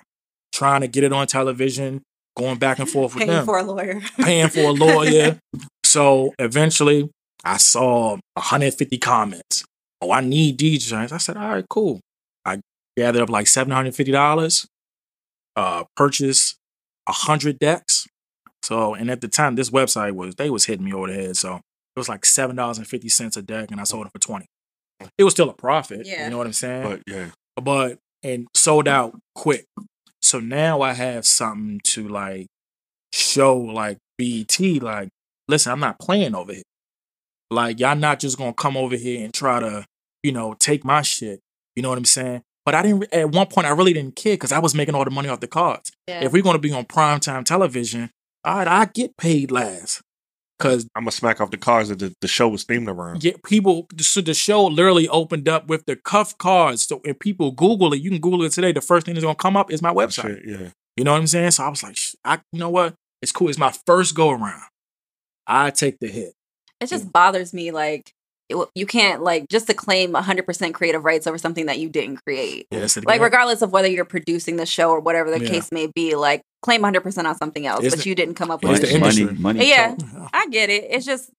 trying to get it on television, going back and forth with paying them, for a lawyer. paying for a lawyer. so eventually, I saw 150 comments. Oh, I need these joints. I said, all right, cool. I gathered up like $750, uh, purchased 100 decks. So, and at the time, this website was, they was hitting me over the head. So it was like $7.50 a deck, and I sold it for 20 It was still a profit. Yeah. You know what I'm saying? But yeah. but and sold out quick. So now I have something to like show like BET, like, listen, I'm not playing over here. Like, y'all not just gonna come over here and try to, you know, take my shit. You know what I'm saying? But I didn't at one point I really didn't care because I was making all the money off the cards. Yeah. If we're gonna be on primetime television, all right, I get paid last. Cause I'm gonna smack off the cards that the, the show was themed around. yeah, people. So the show literally opened up with the cuff cards. So if people Google it, you can Google it today. The first thing that's gonna come up is my website. shit, yeah. You know what I'm saying? So I was like, Sh- I, you know what? It's cool. It's my first go around. I take the hit. it just bothers me like it, w- you can't like just to claim 100% creative rights over something that you didn't create Yes, like regardless of whether you're producing the show or whatever the Yeah. case may be like claim 100% on something else It's but the- you didn't come up it's with the it money, industry. money. Yeah. talk. i get it it's just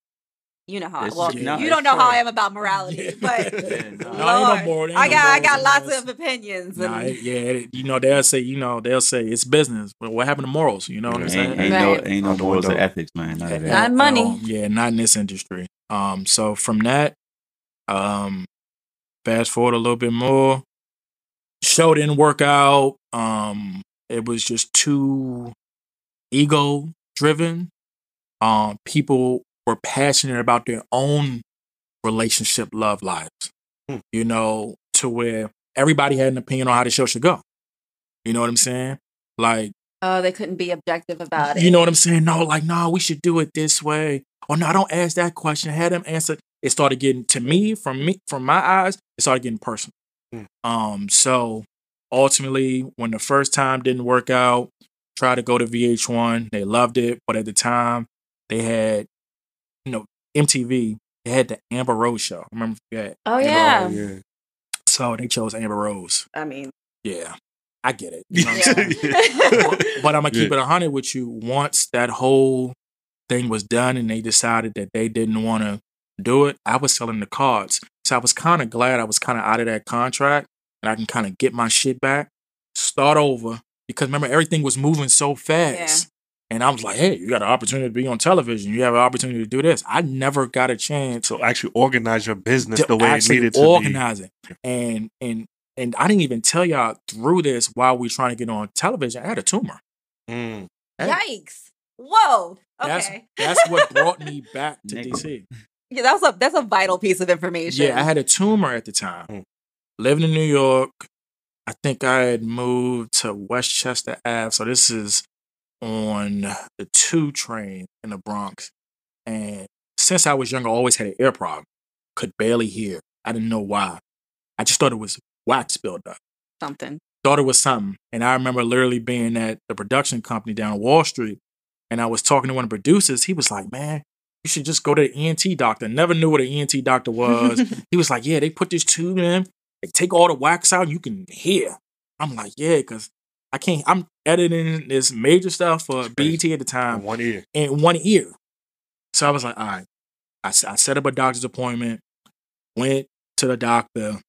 you know how It's well just- you don't it's know how i am about morality but Yeah, no. No, Lord, no more. Ain't i no got i got lots of opinions Nah, and it- yeah, it- you know they'll say, you know they'll say it's business. But what happened to morals? You know what I'm saying? Ain't, ain't no, ain't no Out the morals or ethics, man. None. Not money. Um, yeah, not in this industry. Um, so from that, um, fast forward a little bit more. Show didn't work out. Um, it was just too ego driven. Um, people were passionate about their own relationship love lives. Hmm. You know, to where everybody had an opinion on how the show should go. You know what I'm saying? Like oh they couldn't be objective about it you know what I'm saying? No, like, no, we should do it this way. Or no, don't ask that question. Had them answer. It started getting to me, from me, from my eyes, it started getting personal. Mm. Um, so ultimately, when the first time didn't work out, tried to go to VH1. They loved it, but at the time, they had, you know, MTV. They had the Amber Rose show. Remember that? oh yeah Oh, yeah. So they chose Amber Rose. i mean Yeah, I get it. You know what I'm saying? yeah. but I'm gonna keep Yeah. it hundred with you. Once that whole thing was done and they decided that they didn't want to do it, I was selling the cards. So I was kind of glad I was kind of out of that contract and I can kind of get my shit back, start over. Because remember, everything was moving so fast. And I was like, hey, you got an opportunity to be on television. You have an opportunity to do this. I never got a chance So actually organize your business the way it needed to organize it. And and and I didn't even tell y'all through this while we were trying to get on television. I had a tumor. be. Mm. yikes whoa okay that's what brought me back to DC. yeah that's a that's a vital piece of information Yeah, I had a tumor at the time. Mm. Living in New York. I think I had moved to Westchester Ave. So this is on the two train in the Bronx. And since I was younger, I always had an ear problem. Could barely hear. I didn't know why. I just thought it was wax buildup. something thought it was something. And I remember literally being at the production company down on Wall Street, and I was talking to one of the producers. He was like, "Man, you should just go to the ENT doctor." Never knew what an ENT doctor was. he was like, "Yeah, they put this tube in, they take all the wax out, you can hear." I'm like, "Yeah," because I can't. I'm editing this major stuff for BET at the time In one ear. in one ear. So I was like, all right i set up a doctor's appointment, went to the doctor.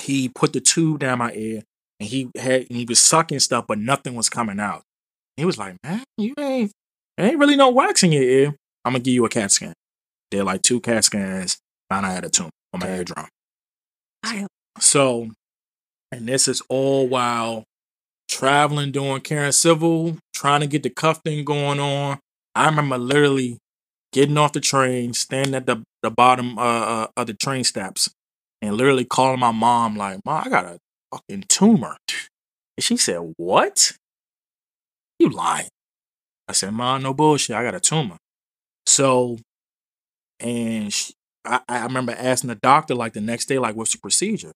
He put the tube down my ear and he had and he was sucking stuff, but nothing was coming out. He was like, man, you ain't there ain't really no wax in your ear. I'm gonna give you a CAT scan. Did like two CAT scans, found I had a tumor on my eardrum. I- So, and this is all while traveling, doing Karen Civil, trying to get the cuff thing going on. I remember literally getting off the train, standing at the, the bottom uh, uh, of the train steps, and literally calling my mom, like, Mom, I got a fucking tumor. And she said, What? You lying. I said, Mom, no bullshit. I got a tumor. So, and she, I, I remember asking the doctor, like, the next day, like, what's the procedure?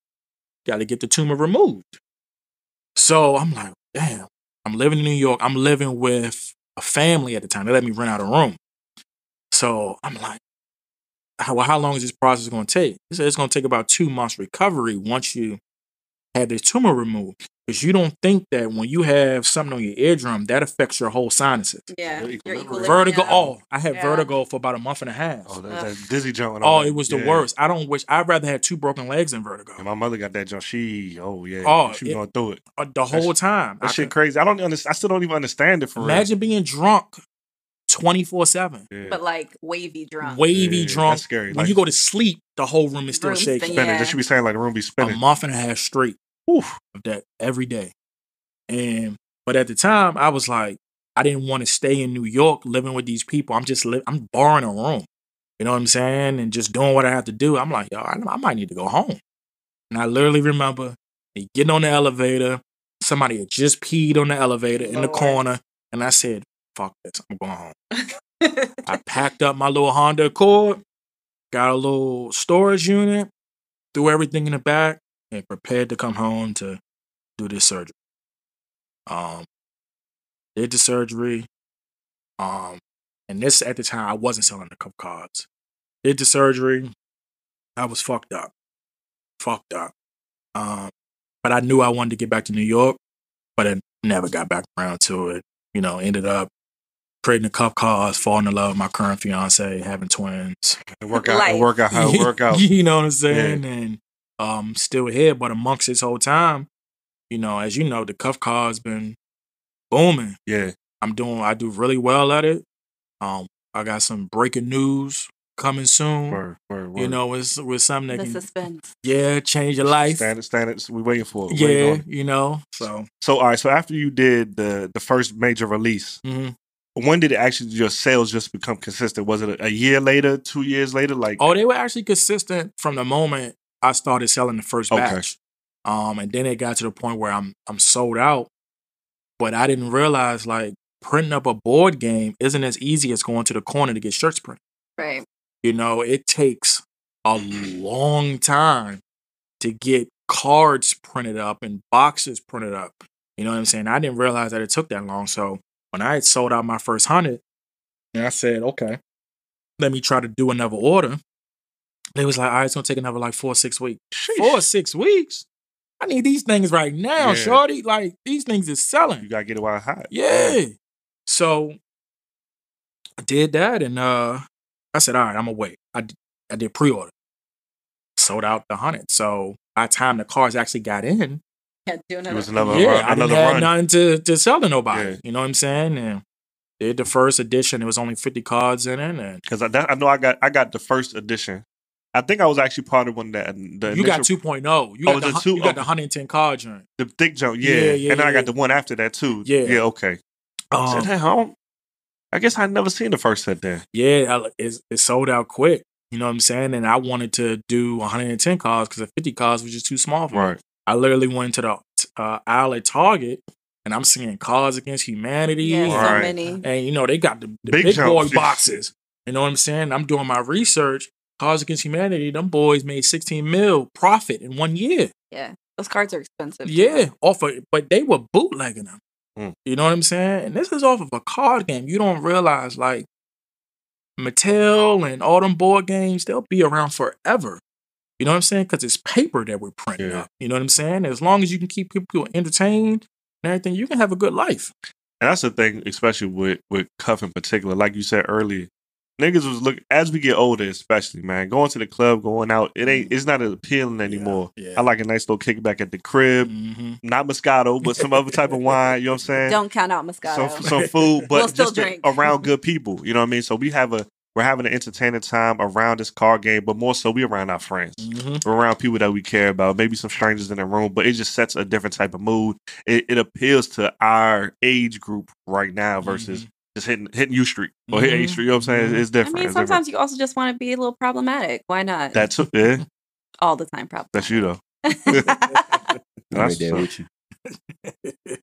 Got to get the tumor removed. So I'm like, damn, I'm living in New York. I'm living with a family at the time. They let me rent out a room. So I'm like, how, how long is this process going to take? He said it's going to take about two months recovery once you have this tumor removed. Because you don't think that when you have something on your eardrum, that affects your whole sinuses. yeah. Your Your equilibrium. equilibrium. Vertigo. Oh, I had Yeah. vertigo for about a month and a half. Oh, Oh, that, that dizzy joint. and all that. it was the Yeah. worst. I don't wish. I'd rather have two broken legs than vertigo. And my mother got that joint. She, oh yeah, Oh, she was going through it. Uh, the whole time. That I shit could- crazy. I don't understand. I still don't even understand it for imagine being drunk twenty four seven. Yeah. But like wavy drunk. wavy Yeah, drunk. That's scary. When Like, you go to sleep, the whole room is still Room's shaking. spinning. spinning. Yeah. They should be saying like the room be spinning. A spinning. month and a half straight. Oof. of that every day. And but at the time, I was like, I didn't want to stay in New York living with these people. I'm just li- I'm borrowing a room. You know what I'm saying? And just doing what I have to do. I'm like, yo, I, I might need to go home. And I literally remember getting on the elevator. Somebody had just peed on the elevator in the corner. And I said, fuck this. I'm going home. I packed up my little Honda Accord, got a little storage unit, threw everything in the back, and prepared to come home to do this surgery. Um, did the surgery. Um, and this at the time I wasn't selling the cuff cards. Did the surgery. I was fucked up, fucked up. Um, but I knew I wanted to get back to New York, but I never got back around to it. You know, ended up creating a cuff cards, falling in love with my current fiance, having twins. It work out. It work out how it work out. you know what I'm saying? And um still here, but amongst this whole time, you know, as you know, the cuff card's been booming. Yeah. I'm doing I do really well at it. Um I got some breaking news coming soon. Word, word, word. You know, it's with something that the can suspense. yeah, change your life. Standard, standard. We're waiting for it. Waiting Yeah, on it. you know. So So all right. So after you did the the first major release, mhm. When did it actually your sales just become consistent? Was it a, a year later, two years later? Like Oh, they were actually consistent from the moment I started selling the first Okay. batch. Um, and then it got to the point where I'm I'm sold out, but I didn't realize like printing up a board game isn't as easy as going to the corner to get shirts printed. Right. You know, it takes a long time to get cards printed up and boxes printed up. You know what I'm saying? I didn't realize that it took that long. So when I had sold out my first hundred, and I said, okay, let me try to do another order. They was like, all right, it's gonna take another like four or six weeks. Four or six weeks? I need these things right now, Yeah. shorty. Like these things is selling. you gotta get it while it's hot. Yeah. So I did that and uh I said, all right, I'm gonna wait. I, d- I did pre-order. Sold out the hundred. So by the time the cars actually got in, Yeah, do another. was another yeah, run- I didn't have nothing to, to sell to nobody. Yeah. You know what I'm saying? And did the first edition. It was only 50 cards in it. And Because I, that- I know I got I got the first edition. I think I was actually part of one that the you got 2.0. You Oh, got, the, the two- you got oh. the 110 card joint. the thick jump. Yeah, Yeah, yeah, and then I got the one after that too. Yeah. yeah, okay. I said, Um, "Hey, I, I guess I never seen the first set there. yeah, I- it's, it sold out quick. You know what I'm saying? And I wanted to do 110 cards because the 50 cards was just too small for me. Right. I literally went to the uh, aisle at Target and I'm seeing Cards Against Humanity. Yeah, so Right. many. And, you know, they got the, the Big big, boy boxes. You know what I'm saying? I'm doing my research. Cards Against Humanity, them boys made 16 mil profit in one year. Yeah. Those cards are expensive. Yeah, off of, but they were bootlegging them. Mm. You know what I'm saying? And this is off of a card game. You don't realize like Mattel and all them board games, they'll be around forever. You know what I'm saying? Because it's paper that we're printing Yeah. up. You know what I'm saying? As long as you can keep people entertained and everything, you can have a good life. And that's the thing, especially with with Cuff in particular. Like you said earlier, niggas was look as we get older, especially man, going to the club, going out, it ain't it's not as appealing anymore. Yeah. I like a nice little kickback at the crib, hmm not Moscato, but some other type of wine. You know what I'm saying? Don't count out Moscato. some some food, but We'll still just drink. around good people. You know what I mean? So we have a we're having an entertaining time around this card game, but more so we around our friends. hmm We're around people that we care about, maybe some strangers in the room, but it just sets a different type of mood. It, it appeals to our age group right now versus Mm-hmm. just hitting hitting U Street or hitting H Street. You know what I'm saying? Mhm. It's different. I mean, It's different. sometimes you also just want to be a little problematic. Why not? that's yeah, all the time problematic. that's you though. I'm That's right there so- with you.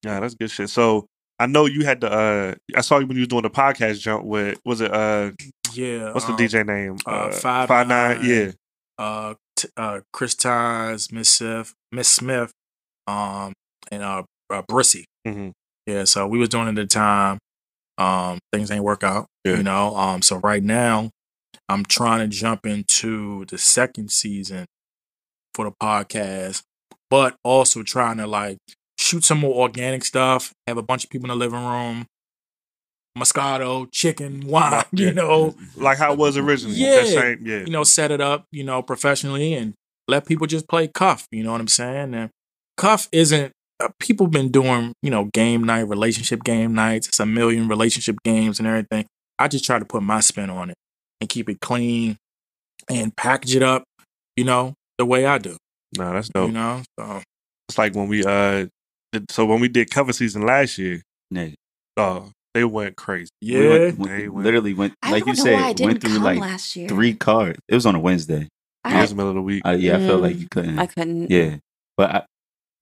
Yeah, that's good shit. So I know you had the uh I saw you when you was doing the podcast jump with was it uh Yeah. what's the um, DJ name? uh, Five Five Nine. Nine. Yeah. uh, t- uh, Chris Tynes, Miss Smith, Miss Smith, um, and uh, uh Brissy. hmm Yeah, so we was doing it at the time. Um, things ain't work out. Yeah. You know. Um, so right now, I'm trying to jump into the second season for the podcast, but also trying to like shoot some more organic stuff. Have a bunch of people in the living room. Moscato, chicken, wine, Yeah. you know, Like how it was originally. Yeah. That same, yeah. you know, set it up, you know, professionally and let people just play cuff. You know what I'm saying? And cuff isn't. Uh, people been doing, you know, game night, relationship game nights. It's a million relationship games and everything. I just try to put my spin on it and keep it clean and package it up, you know, the way I do. No, that's dope. You know, so It's like when we uh, so when we did cover season last year, Nigga, uh, they went crazy. yeah, we went, They went- literally went I like don't you know why I said, didn't went through come like last year. three cards. It was on a Wednesday. It was the middle of the week. Uh, yeah, I felt like Mm, you couldn't. I couldn't. yeah, but I,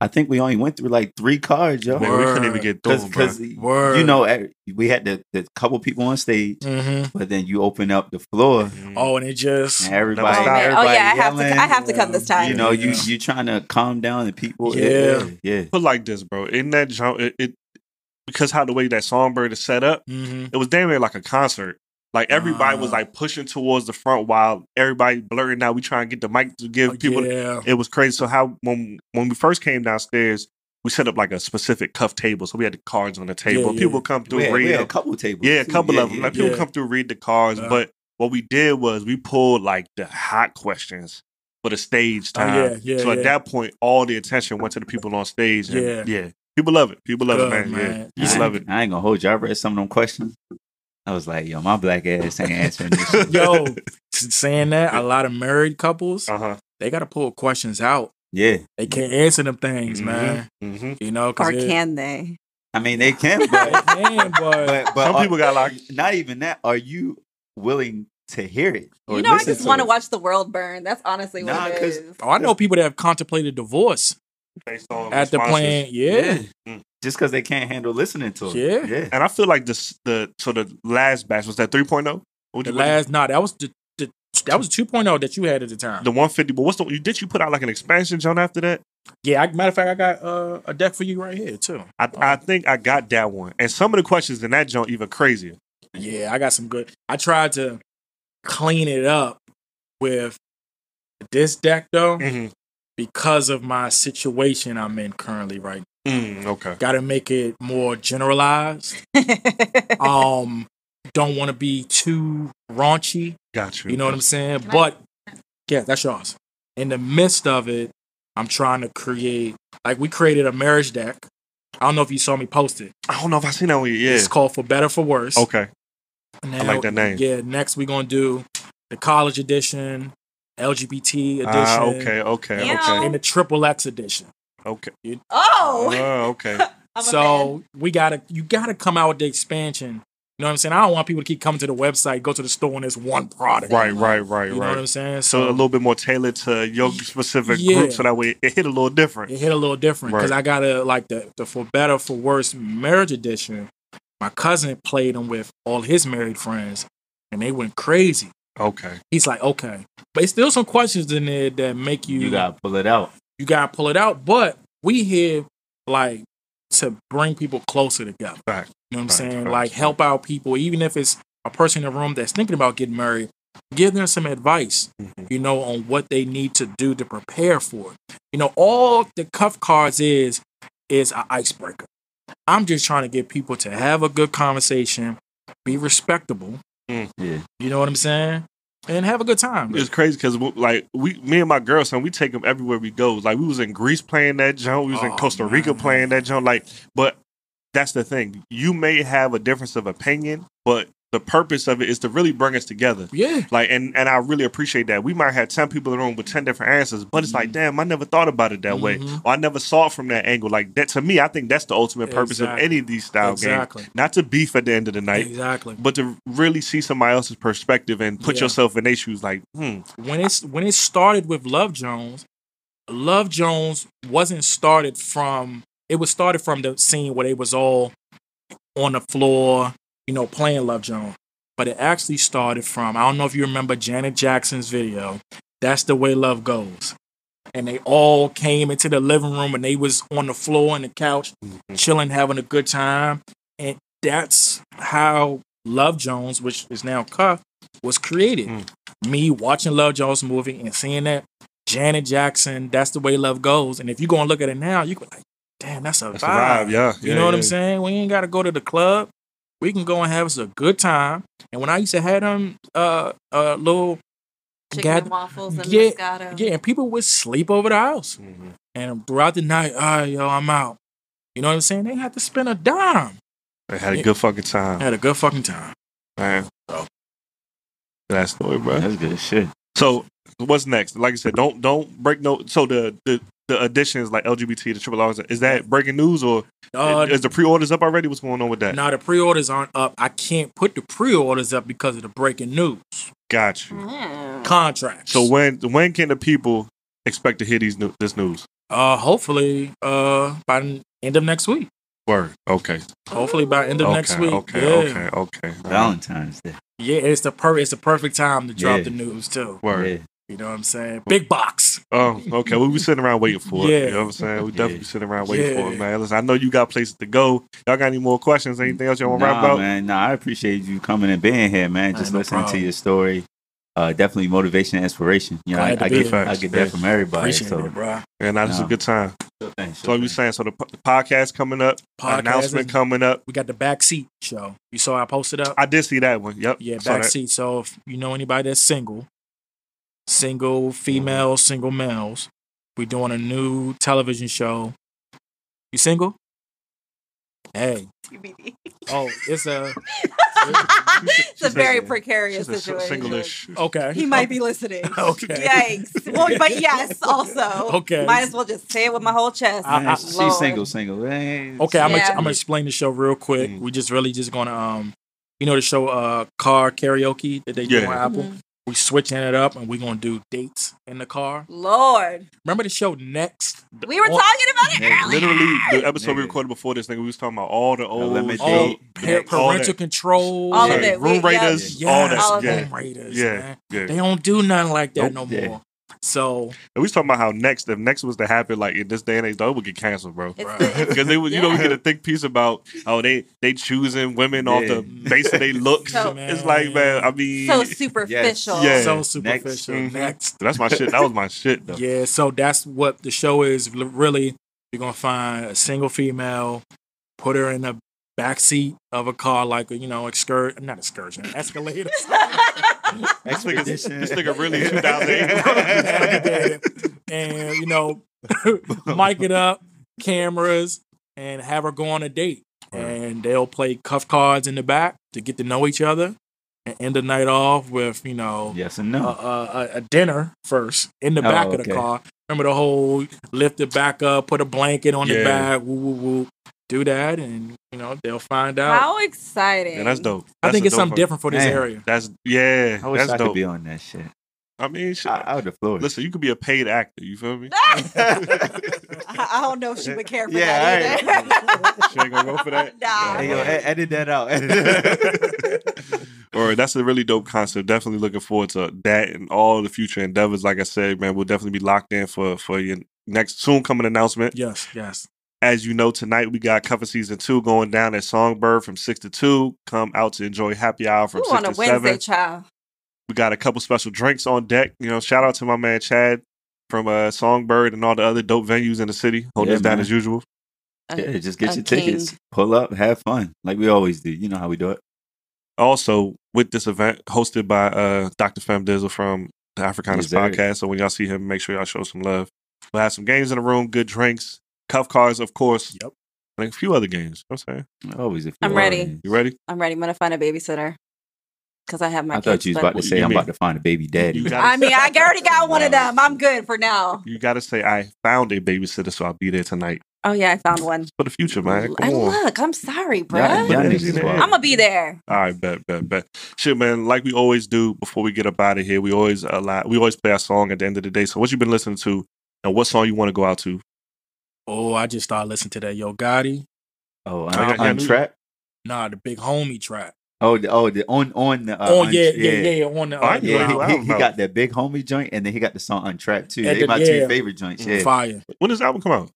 I think we only went through like three cards, yo. Man, we couldn't even get through Because bro. You know eh, we had the, the couple people on stage, hmm but then you open up the floor Mhm. Oh, and it just and everybody, Never Oh, everybody oh yeah, I have to. I have to come this time. You know, you Yeah. you trying to calm down the people. Yeah. yeah. Put like this, bro. In that jump, it, it because how the way that Songbyrd is set up, hmm it was damn near like a concert. Like everybody was Ah. like pushing towards the front while everybody blurting out. We trying to get the mic to give people. Oh, yeah. It was crazy. So how when when we first came downstairs, we set up like a specific cuff table. So we had the cards on the table. Yeah, People yeah. would come through, We had, we read had a them. couple tables. Yeah, a couple Yeah, of them. Like people yeah. come through, read the cards. Yeah. But what we did was we pulled like the hot questions for the stage Oh, time. yeah, yeah, so at that point, all the attention went to the people on stage. And Yeah. yeah, people love it. People love Good, it, man. man. Yeah, You just love it. I ain't gonna hold you. I read some of them questions. I was like, yo, my black ass ain't answering this. shit. Yo, saying that, a lot of married couples, Uh huh. they got to pull questions out. Yeah, They can't answer them things, Mhm. man. hmm You know, Or because can they? I mean they can, They but can, but, but, but Some are- people got like not even that. Are you willing to hear it? or You know, I just want to watch the world burn. That's honestly what Nah, it 'cause- is. oh, I know people that have contemplated divorce based on at the responses. plan. Yeah. Mm. Just because they can't handle listening to it. Yeah. yeah. And I feel like this the so the last batch was that 3.0. What The did- what did- last, nah, that was the, the that was 2.0 that you had at the time. the 150. But what's the you did you put out like an expansion John after that? yeah, I, matter of fact, I got uh, a deck for you right here too. I, I think I got that one. And some of the questions in that joint even crazier. Yeah, I got some good. I tried to clean it up with this deck though, Mm-hmm. Because of my situation I'm in currently right Mm, okay. Got to make it more generalized. Um, don't want to be too raunchy. Got you. You know what I'm saying? But yeah, that's yours. In the midst of it, I'm trying to create like we created a marriage deck. I don't know if you saw me post it. I don't know if I seen that one yet. Yeah. It's called For Better For Worse. Okay. Now, like that name. Yeah, next we're gonna do the college edition, LGBT edition, Ah, okay, okay, Yeah. okay. and the triple X edition. Okay. oh, Oh, okay. I'm a fan. so we gotta you gotta come out with the expansion. You know what I'm saying? I don't want people to keep coming to the website, go to the store, and there's one product. Right, right, right, right. You know what I'm right. saying? So a little bit more tailored to your specific Yeah. group, so that way it hit a little different. it hit a little different because Right. I gotta like the the for better for worse marriage edition. My cousin played them with all his married friends, and they went crazy. Okay. He's like, okay, but it's still some questions in there that make you You gotta pull it out. you gotta pull it out. But we here like to bring people closer together. Fact. You know what I'm saying? facts, Like help out people, even if it's a person in the room that's thinking about getting married. Give them some advice, Mhm. you know, on what they need to do to prepare for it. You know, all the cuff cards is is an icebreaker. I'm just trying to get people to have a good conversation, be respectable. Mm. Yeah. You know what I'm saying? And have a good time. It's crazy because like we, me and my girl son, we take them everywhere we go. Like we was in Greece playing that joint, we was in Oh, Costa Rica man. playing that joint. Like, but that's the thing. You may have a difference of opinion, but the purpose of it is to really bring us together. Yeah. Like, and and I really appreciate that. We might have ten people in the room with ten different answers, but it's like, Mhm. damn, I never thought about it that way, Mhm. or I never saw it from that angle. Like that to me, I think that's the ultimate purpose Exactly. of any of these style games. Exactly. Not to beef at the end of the night, Exactly. but to really see somebody else's perspective and put Yeah. yourself in their shoes. Like, hmm, when it's when it started with Love Jones, Love Jones wasn't started from it was started from the scene where they was all on the floor, you know, playing Love Jones. But it actually started from I don't know if you remember Janet Jackson's video. That's the way love goes. And they all came into the living room and they was on the floor and the couch, Mhm. chilling, having a good time. And that's how Love Jones, which is now Cuff, was created. Mm. Me watching Love Jones movie and seeing that Janet Jackson, that's the way love goes. And if you go and look at it now, you go like, damn, that's a That's a vibe. vibe, yeah. You yeah, know what yeah. I'm saying? We ain't gotta go to the club. We can go and have us a good time. And when I used to have them uh uh little Chicken Got- and waffles and yeah, Moscato. yeah, and people would sleep over the house. Mhm. And throughout the night, all right, yo, I'm out. You know what I'm saying? They had to spend a dime. They had a Yeah. good fucking time, Had a good fucking time. man. So. That story, bro. That's good shit. So what's next? Like I said, don't don't break no. So the the the additions like LGBT, the triple R's, is that breaking news or Uh, is the pre-orders up already? What's going on with that? now the pre-orders aren't up. I can't put the pre-orders up because of the breaking news Got you. Mm. contracts. So when when can the people expect to hear these new, this news? uh, hopefully, uh, by the end of next week. Word. Okay. Hopefully by end of okay. next week. Okay. yeah. Okay. Okay. Valentine's Day. Yeah, it's the per- it's the perfect time to drop Yeah. the news too. Word. Yeah. You know what I'm saying? Big box. Oh, okay. We be sitting around waiting for it. Yeah. You know what I'm saying? We definitely Yeah. be sitting around waiting for Yeah. it, man. Listen, I know you got places to go. Y'all got any more questions? Anything else you want to Nah, wrap about? man. Nah, I appreciate you coming and being here, man. Just no listening to your story. Uh, definitely motivation and inspiration. You know, I, I get, here. I get that from everybody. Appreciate so, it, bro. And now this is a good time. Sure thing, So sure we thing. saying so the, po- the podcast coming up, Podcast announcement is- coming up. We got the backseat show. You saw I posted up. I did see that one. Yep. Yeah, Saw that. backseat. So if you know anybody that's single, single females, single males, We're doing a new television show. You single? Hey. TBD. Oh, it's a it's a very a- precarious She's a situation. single-ish. okay. He might be listening. Okay. Yikes. Well, but yes, also. Okay. Might as well just say it with my whole chest. I- I- she's Lord. single, single. Hey, Okay, I'm Yeah. gonna I'm gonna explain the show real quick. Mm. We just really just gonna um, you know the show uh car karaoke that they do Yeah. on Apple. Mhm. We switching it up and we're gonna do dates in the car. Lord. Remember the show Next? We were On- talking about it Nigga, earlier. Literally, the episode we recorded before this nigga, we was talking about all the old Limit show- all date, pa- all parental that. control. All yeah, of it. Room We- yeah. Raiders, Yes, all that. All yeah. Room Raiders, Yeah, man. yeah. They don't do nothing like that Nope. no Yeah. more. So And we was talking about how next, if next was to happen, like in this day and age, though, it would get canceled, bro. It's Bruh. the, it's, Because they would, you know, we get a think piece about oh they they choosing women off the Yeah. base of their looks. So- it's like man, I mean, so superficial. Yeah. so superficial. Mhm. Next. that's my shit. That was my shit though. Yeah, so that's what the show is. Really, you're gonna find a single female, put her in the back seat of a car, like a you know excursion, not excursion, escalator. This nigga, Expedition. this nigga really 2008. and you know, mic it up, cameras, and have her go on a date. And they'll play cuff cards in the back to get to know each other, and end the night off with you know Yes and a, no. a, a dinner first in the Oh, back of the okay. car. Remember the whole lift it back up, put a blanket on the Yeah. back, woo woo woo. Do that, and you know they'll find out. How exciting. And that's dope. I think it's something one. different for this Man. area. That's yeah. I wish that's I dope. could be on that shit. I mean, shit. I, I would have floored. Listen, you could be a paid actor. You feel me? I, I don't know if she would care for Yeah, that either. She ain't gonna go for that? Nah. Hey, yo, edit that out. or that's a really dope concept. Definitely looking forward to that and all the future endeavors. Like I said, man, we'll definitely be locked in for for your next soon coming announcement. Yes, yes. As you know, tonight we got cover season two going down at Songbyrd from six to two. Come out to enjoy happy hour from Ooh, six on a to Wednesday, seven. child. We got a couple special drinks on deck. You know, shout out to my man Chad from uh, Songbyrd and all the other dope venues in the city. Hold Yeah, us down man. as usual. yeah, just get a your tickets. Pull up, have fun, like we always do. You know how we do it. Also, with this event hosted by uh, Dr. Fem Dizzle from the Africanus Yes, podcast. So when y'all see him, make sure y'all show some love. We'll have some games in the room, good drinks, cuff cards, of course. Yep. I think a few other games. You know what I'm saying? Always. If I'm ready. are. You ready? I'm ready. I'm gonna find a babysitter because I have my. I thought you was about to say I'm mean- about to find a baby daddy. I mean, I already got one of them. I'm good for now. you gotta say I found a babysitter, so I'll be there tonight Oh yeah, I found one. for the future, man. Come I on. look. I'm sorry, bro. Yeah, yeah. Put niggas energy is there. wild. I'm gonna be there. All right, bet, bet, bet. Shit, man. Like we always do before we get up out of here, we always uh, a lot. we always play our song at the end of the day. So, what you been listening to, and what song you want to go out to? Oh, I just started listening to that Yo Gotti. Oh, I got- un- I knew- untrapped. Nah, the big homie track. Oh, the, oh, the on on the. Uh, oh un- yeah, yeah, yeah, On the Oh, uh, Yeah, he, yeah, he, he got that big homie joint, and then he got the song Untrapped too. And They the- my yeah. two favorite joints. Yeah, fire. When does the album come out?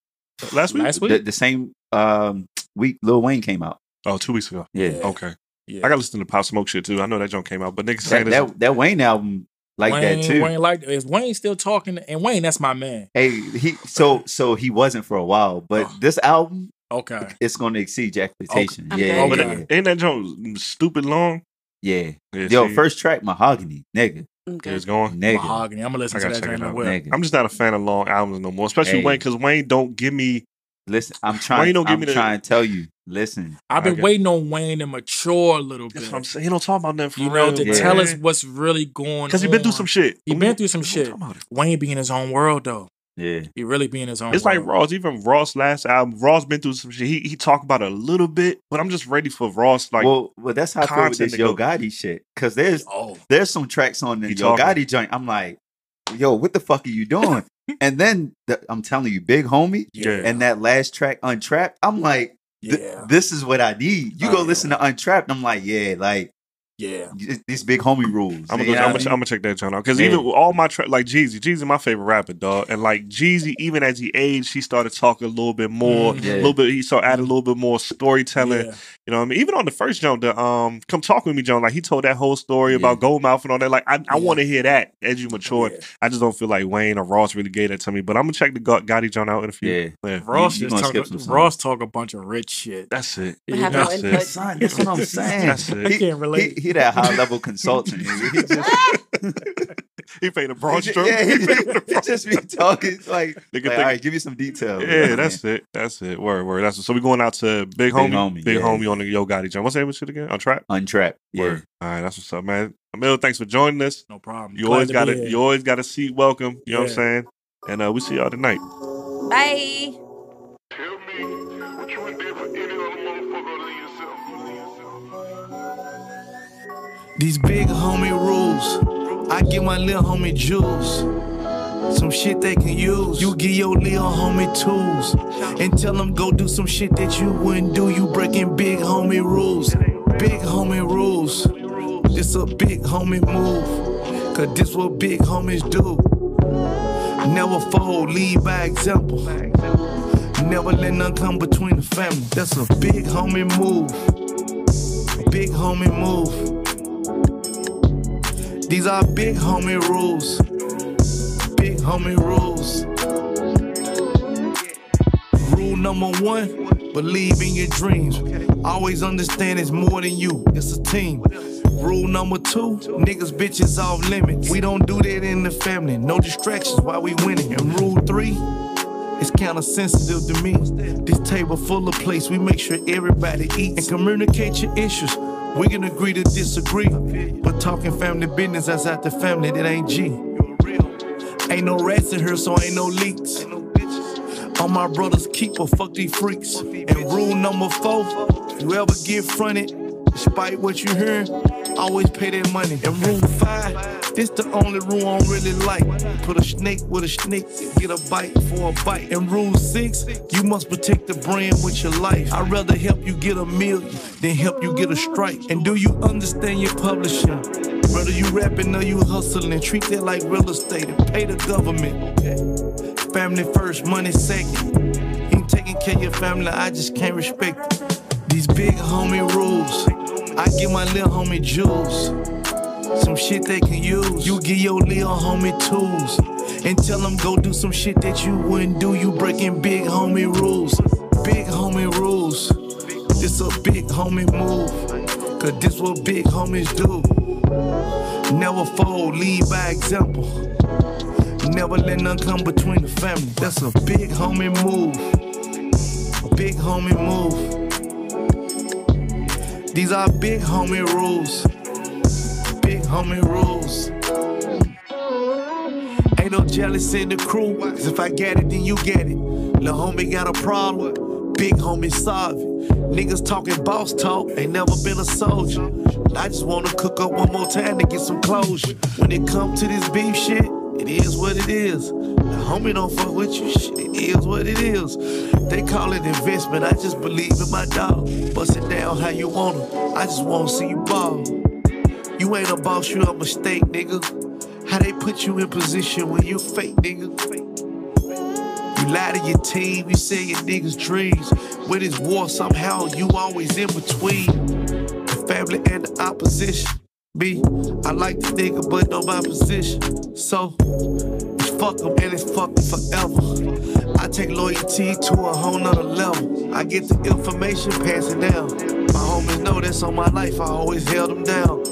Last week. Last week. the, the same um, week Lil Wayne came out. Oh, two weeks ago. Yeah, Okay. Yeah. I got to listen to Pop Smoke shit too. I know that joint came out, but niggas that, saying that that Wayne album like Wayne, that too. Wayne like is Wayne still talking? And Wayne, that's my man. Hey, he so so he wasn't for a while, but Oh. this album Okay. it's going to exceed your expectation. Okay. Yeah, oh Okay. yeah, but yeah, ain't that joint stupid long? yeah. Yeah, Yo, see, first track, Mahogany, nigga, Okay. it's going. nigga, Mahogany. I'm gonna listen I to gotta that check it out. well. I'm just not a fan of long albums no more, especially Hey. Wayne, because Wayne don't give me. Listen, I'm trying. you don't give I'm me the- trying to tell you. Listen, I've been Okay. waiting on Wayne to mature a little That's bit. what I'm saying. He don't talk about nothing for you know, to Yeah. tell us what's really going on. because he's been through some shit. He's been through some don't shit. talk about it. Wayne be in his own world though. yeah, He really be in his own. It's like world. Ross. Even Ross' last album, Ross been through some shit. He he talked about it a little bit, but I'm just ready for Ross. Like, well, well, that's how I feel with content this to Yo go. Gotti shit. Because there's Oh, there's some tracks on the He Yo talking. Gotti joint. I'm like, yo, what the fuck are you doing? and then the, I'm telling you, Big Homie, Yeah. and that last track, Untrapped. I'm like, th- yeah, this is what I need. You Oh, go yeah. listen to Untrapped. I'm like, yeah, like yeah. these Big Homie rules. I'm gonna, You go, I'm, gonna, I I'm gonna check that joint out because Man. even all my tra- like Jeezy, Jeezy my favorite rapper, dog, and like Jeezy, even as he aged, he started talking a little bit more, Mhm. a Yeah. little bit. He started adding a little bit more storytelling. Yeah. You know what I mean? Even on the first joint, the um, come talk with me, John. Like he told that whole story Yeah. about Goldmouth and all that. Like I, I want to hear that as you mature. Yeah. I just don't feel like Wayne or Ross really gave that to me. But I'm gonna check the Go- Gotti John out in a few. Yeah. yeah. Ross you just talk. skip some songs. Ross talk a bunch of rich shit. That's it. I have no That's input. it. Son, that's what I'm saying. That's it. I He, can't relate. he, he that high level consultant. nigga. He just, He paid a broad stroke. yeah, he, He paid a he just be talking like, like, think- all right, give me some details. Yeah, that's it. That's it. Word, word. That's it. So we going out to Big Homie, Homie, Big yeah. Homie on the Yo Gotti joint. What's the name of shit again? On track. Untrapped. Yeah. Word. All right, that's what's up, man. Emil, thanks for joining us. no problem. You Glad always got be a here. you always got a seat welcome. You know what I'm saying? And uh, we see y'all tonight. Bye. These big homie rules. I give my little homie jewels. Some shit they can use. You give your little homie tools. And tell them go do some shit that you wouldn't do. You breaking big homie rules. Big homie rules. This a big homie move. Cause this what big homies do. Never fold, lead by example. Never let none come between the family. That's a big homie move. Big homie move. These are big homie rules. Big homie rules. Rule number one, believe in your dreams. Always understand it's more than you, it's a team. Rule number two, niggas bitches off limits. We don't do that in the family. No distractions while we winning. And rule three, it's kinda sensitive to me. This table full of plates, we make sure everybody eats and communicate your issues. We can agree to disagree, but talking family business outside the family, that ain't G. Ain't no rats in here, so ain't no leaks. All my brothers keeper, fuck these freaks. And rule number four, you ever get fronted, despite what you hear, always pay that money. And rule five, this the only rule I don't really like. Put a snake with a snake, get a bite for a bite. And rule six, you must protect the brand with your life. I'd rather help you get a million than help you get a strike. And do you understand your publishing? Whether you rapping or you hustling, treat that like real estate and pay the government. Family first, money second. Ain't taking care of your family, I just can't respect it. These big homie rules, I give my little homie jewels. Some shit they can use. You give your little homie tools. And tell them go do some shit that you wouldn't do. You breaking big homie rules. Big homie rules. This a big homie move. Cause this what big homies do. Never fold, lead by example. Never let none come between the family. That's a big homie move. A big homie move. These are big homie rules. Big homie rules. Ain't no jealousy in the crew. Cause if I get it, then you get it. Lil' homie got a problem. Big homie solve it. Niggas talking boss talk, ain't never been a soldier. I just wanna cook up one more time to get some closure. When it come to this beef shit, it is what it is. The homie don't fuck with you, shit, it is what it is. They call it investment, I just believe in my dog. Bust it down how you want 'em. I just wanna see you ball. You ain't a boss, you a mistake, nigga. How they put you in position when you fake, nigga. You lie to your team, you say your niggas dreams. When it's war, somehow you always in between. The family and the opposition. B, I like the nigga, but know my position. So, it's fuck 'em and it's fucking forever. I take loyalty to a whole nother level. I get the information passing down. My homies know that's on my life, I always held them down.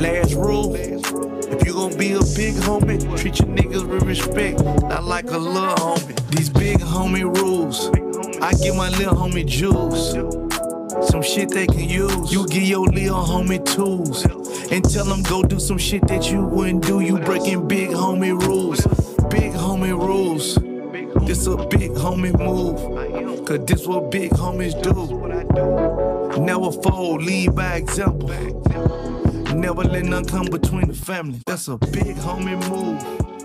Last rule. If you gon' be a big homie, treat your niggas with respect, not like a little homie. These big homie rules, I give my little homie jewels. Some shit they can use. You give your little homie tools. And tell them go do some shit that you wouldn't do. You breaking big homie rules. Big homie rules. This a big homie move. Cause this what big homies do. Never fold, lead by example. Never let none come between the family. That's a big homie move.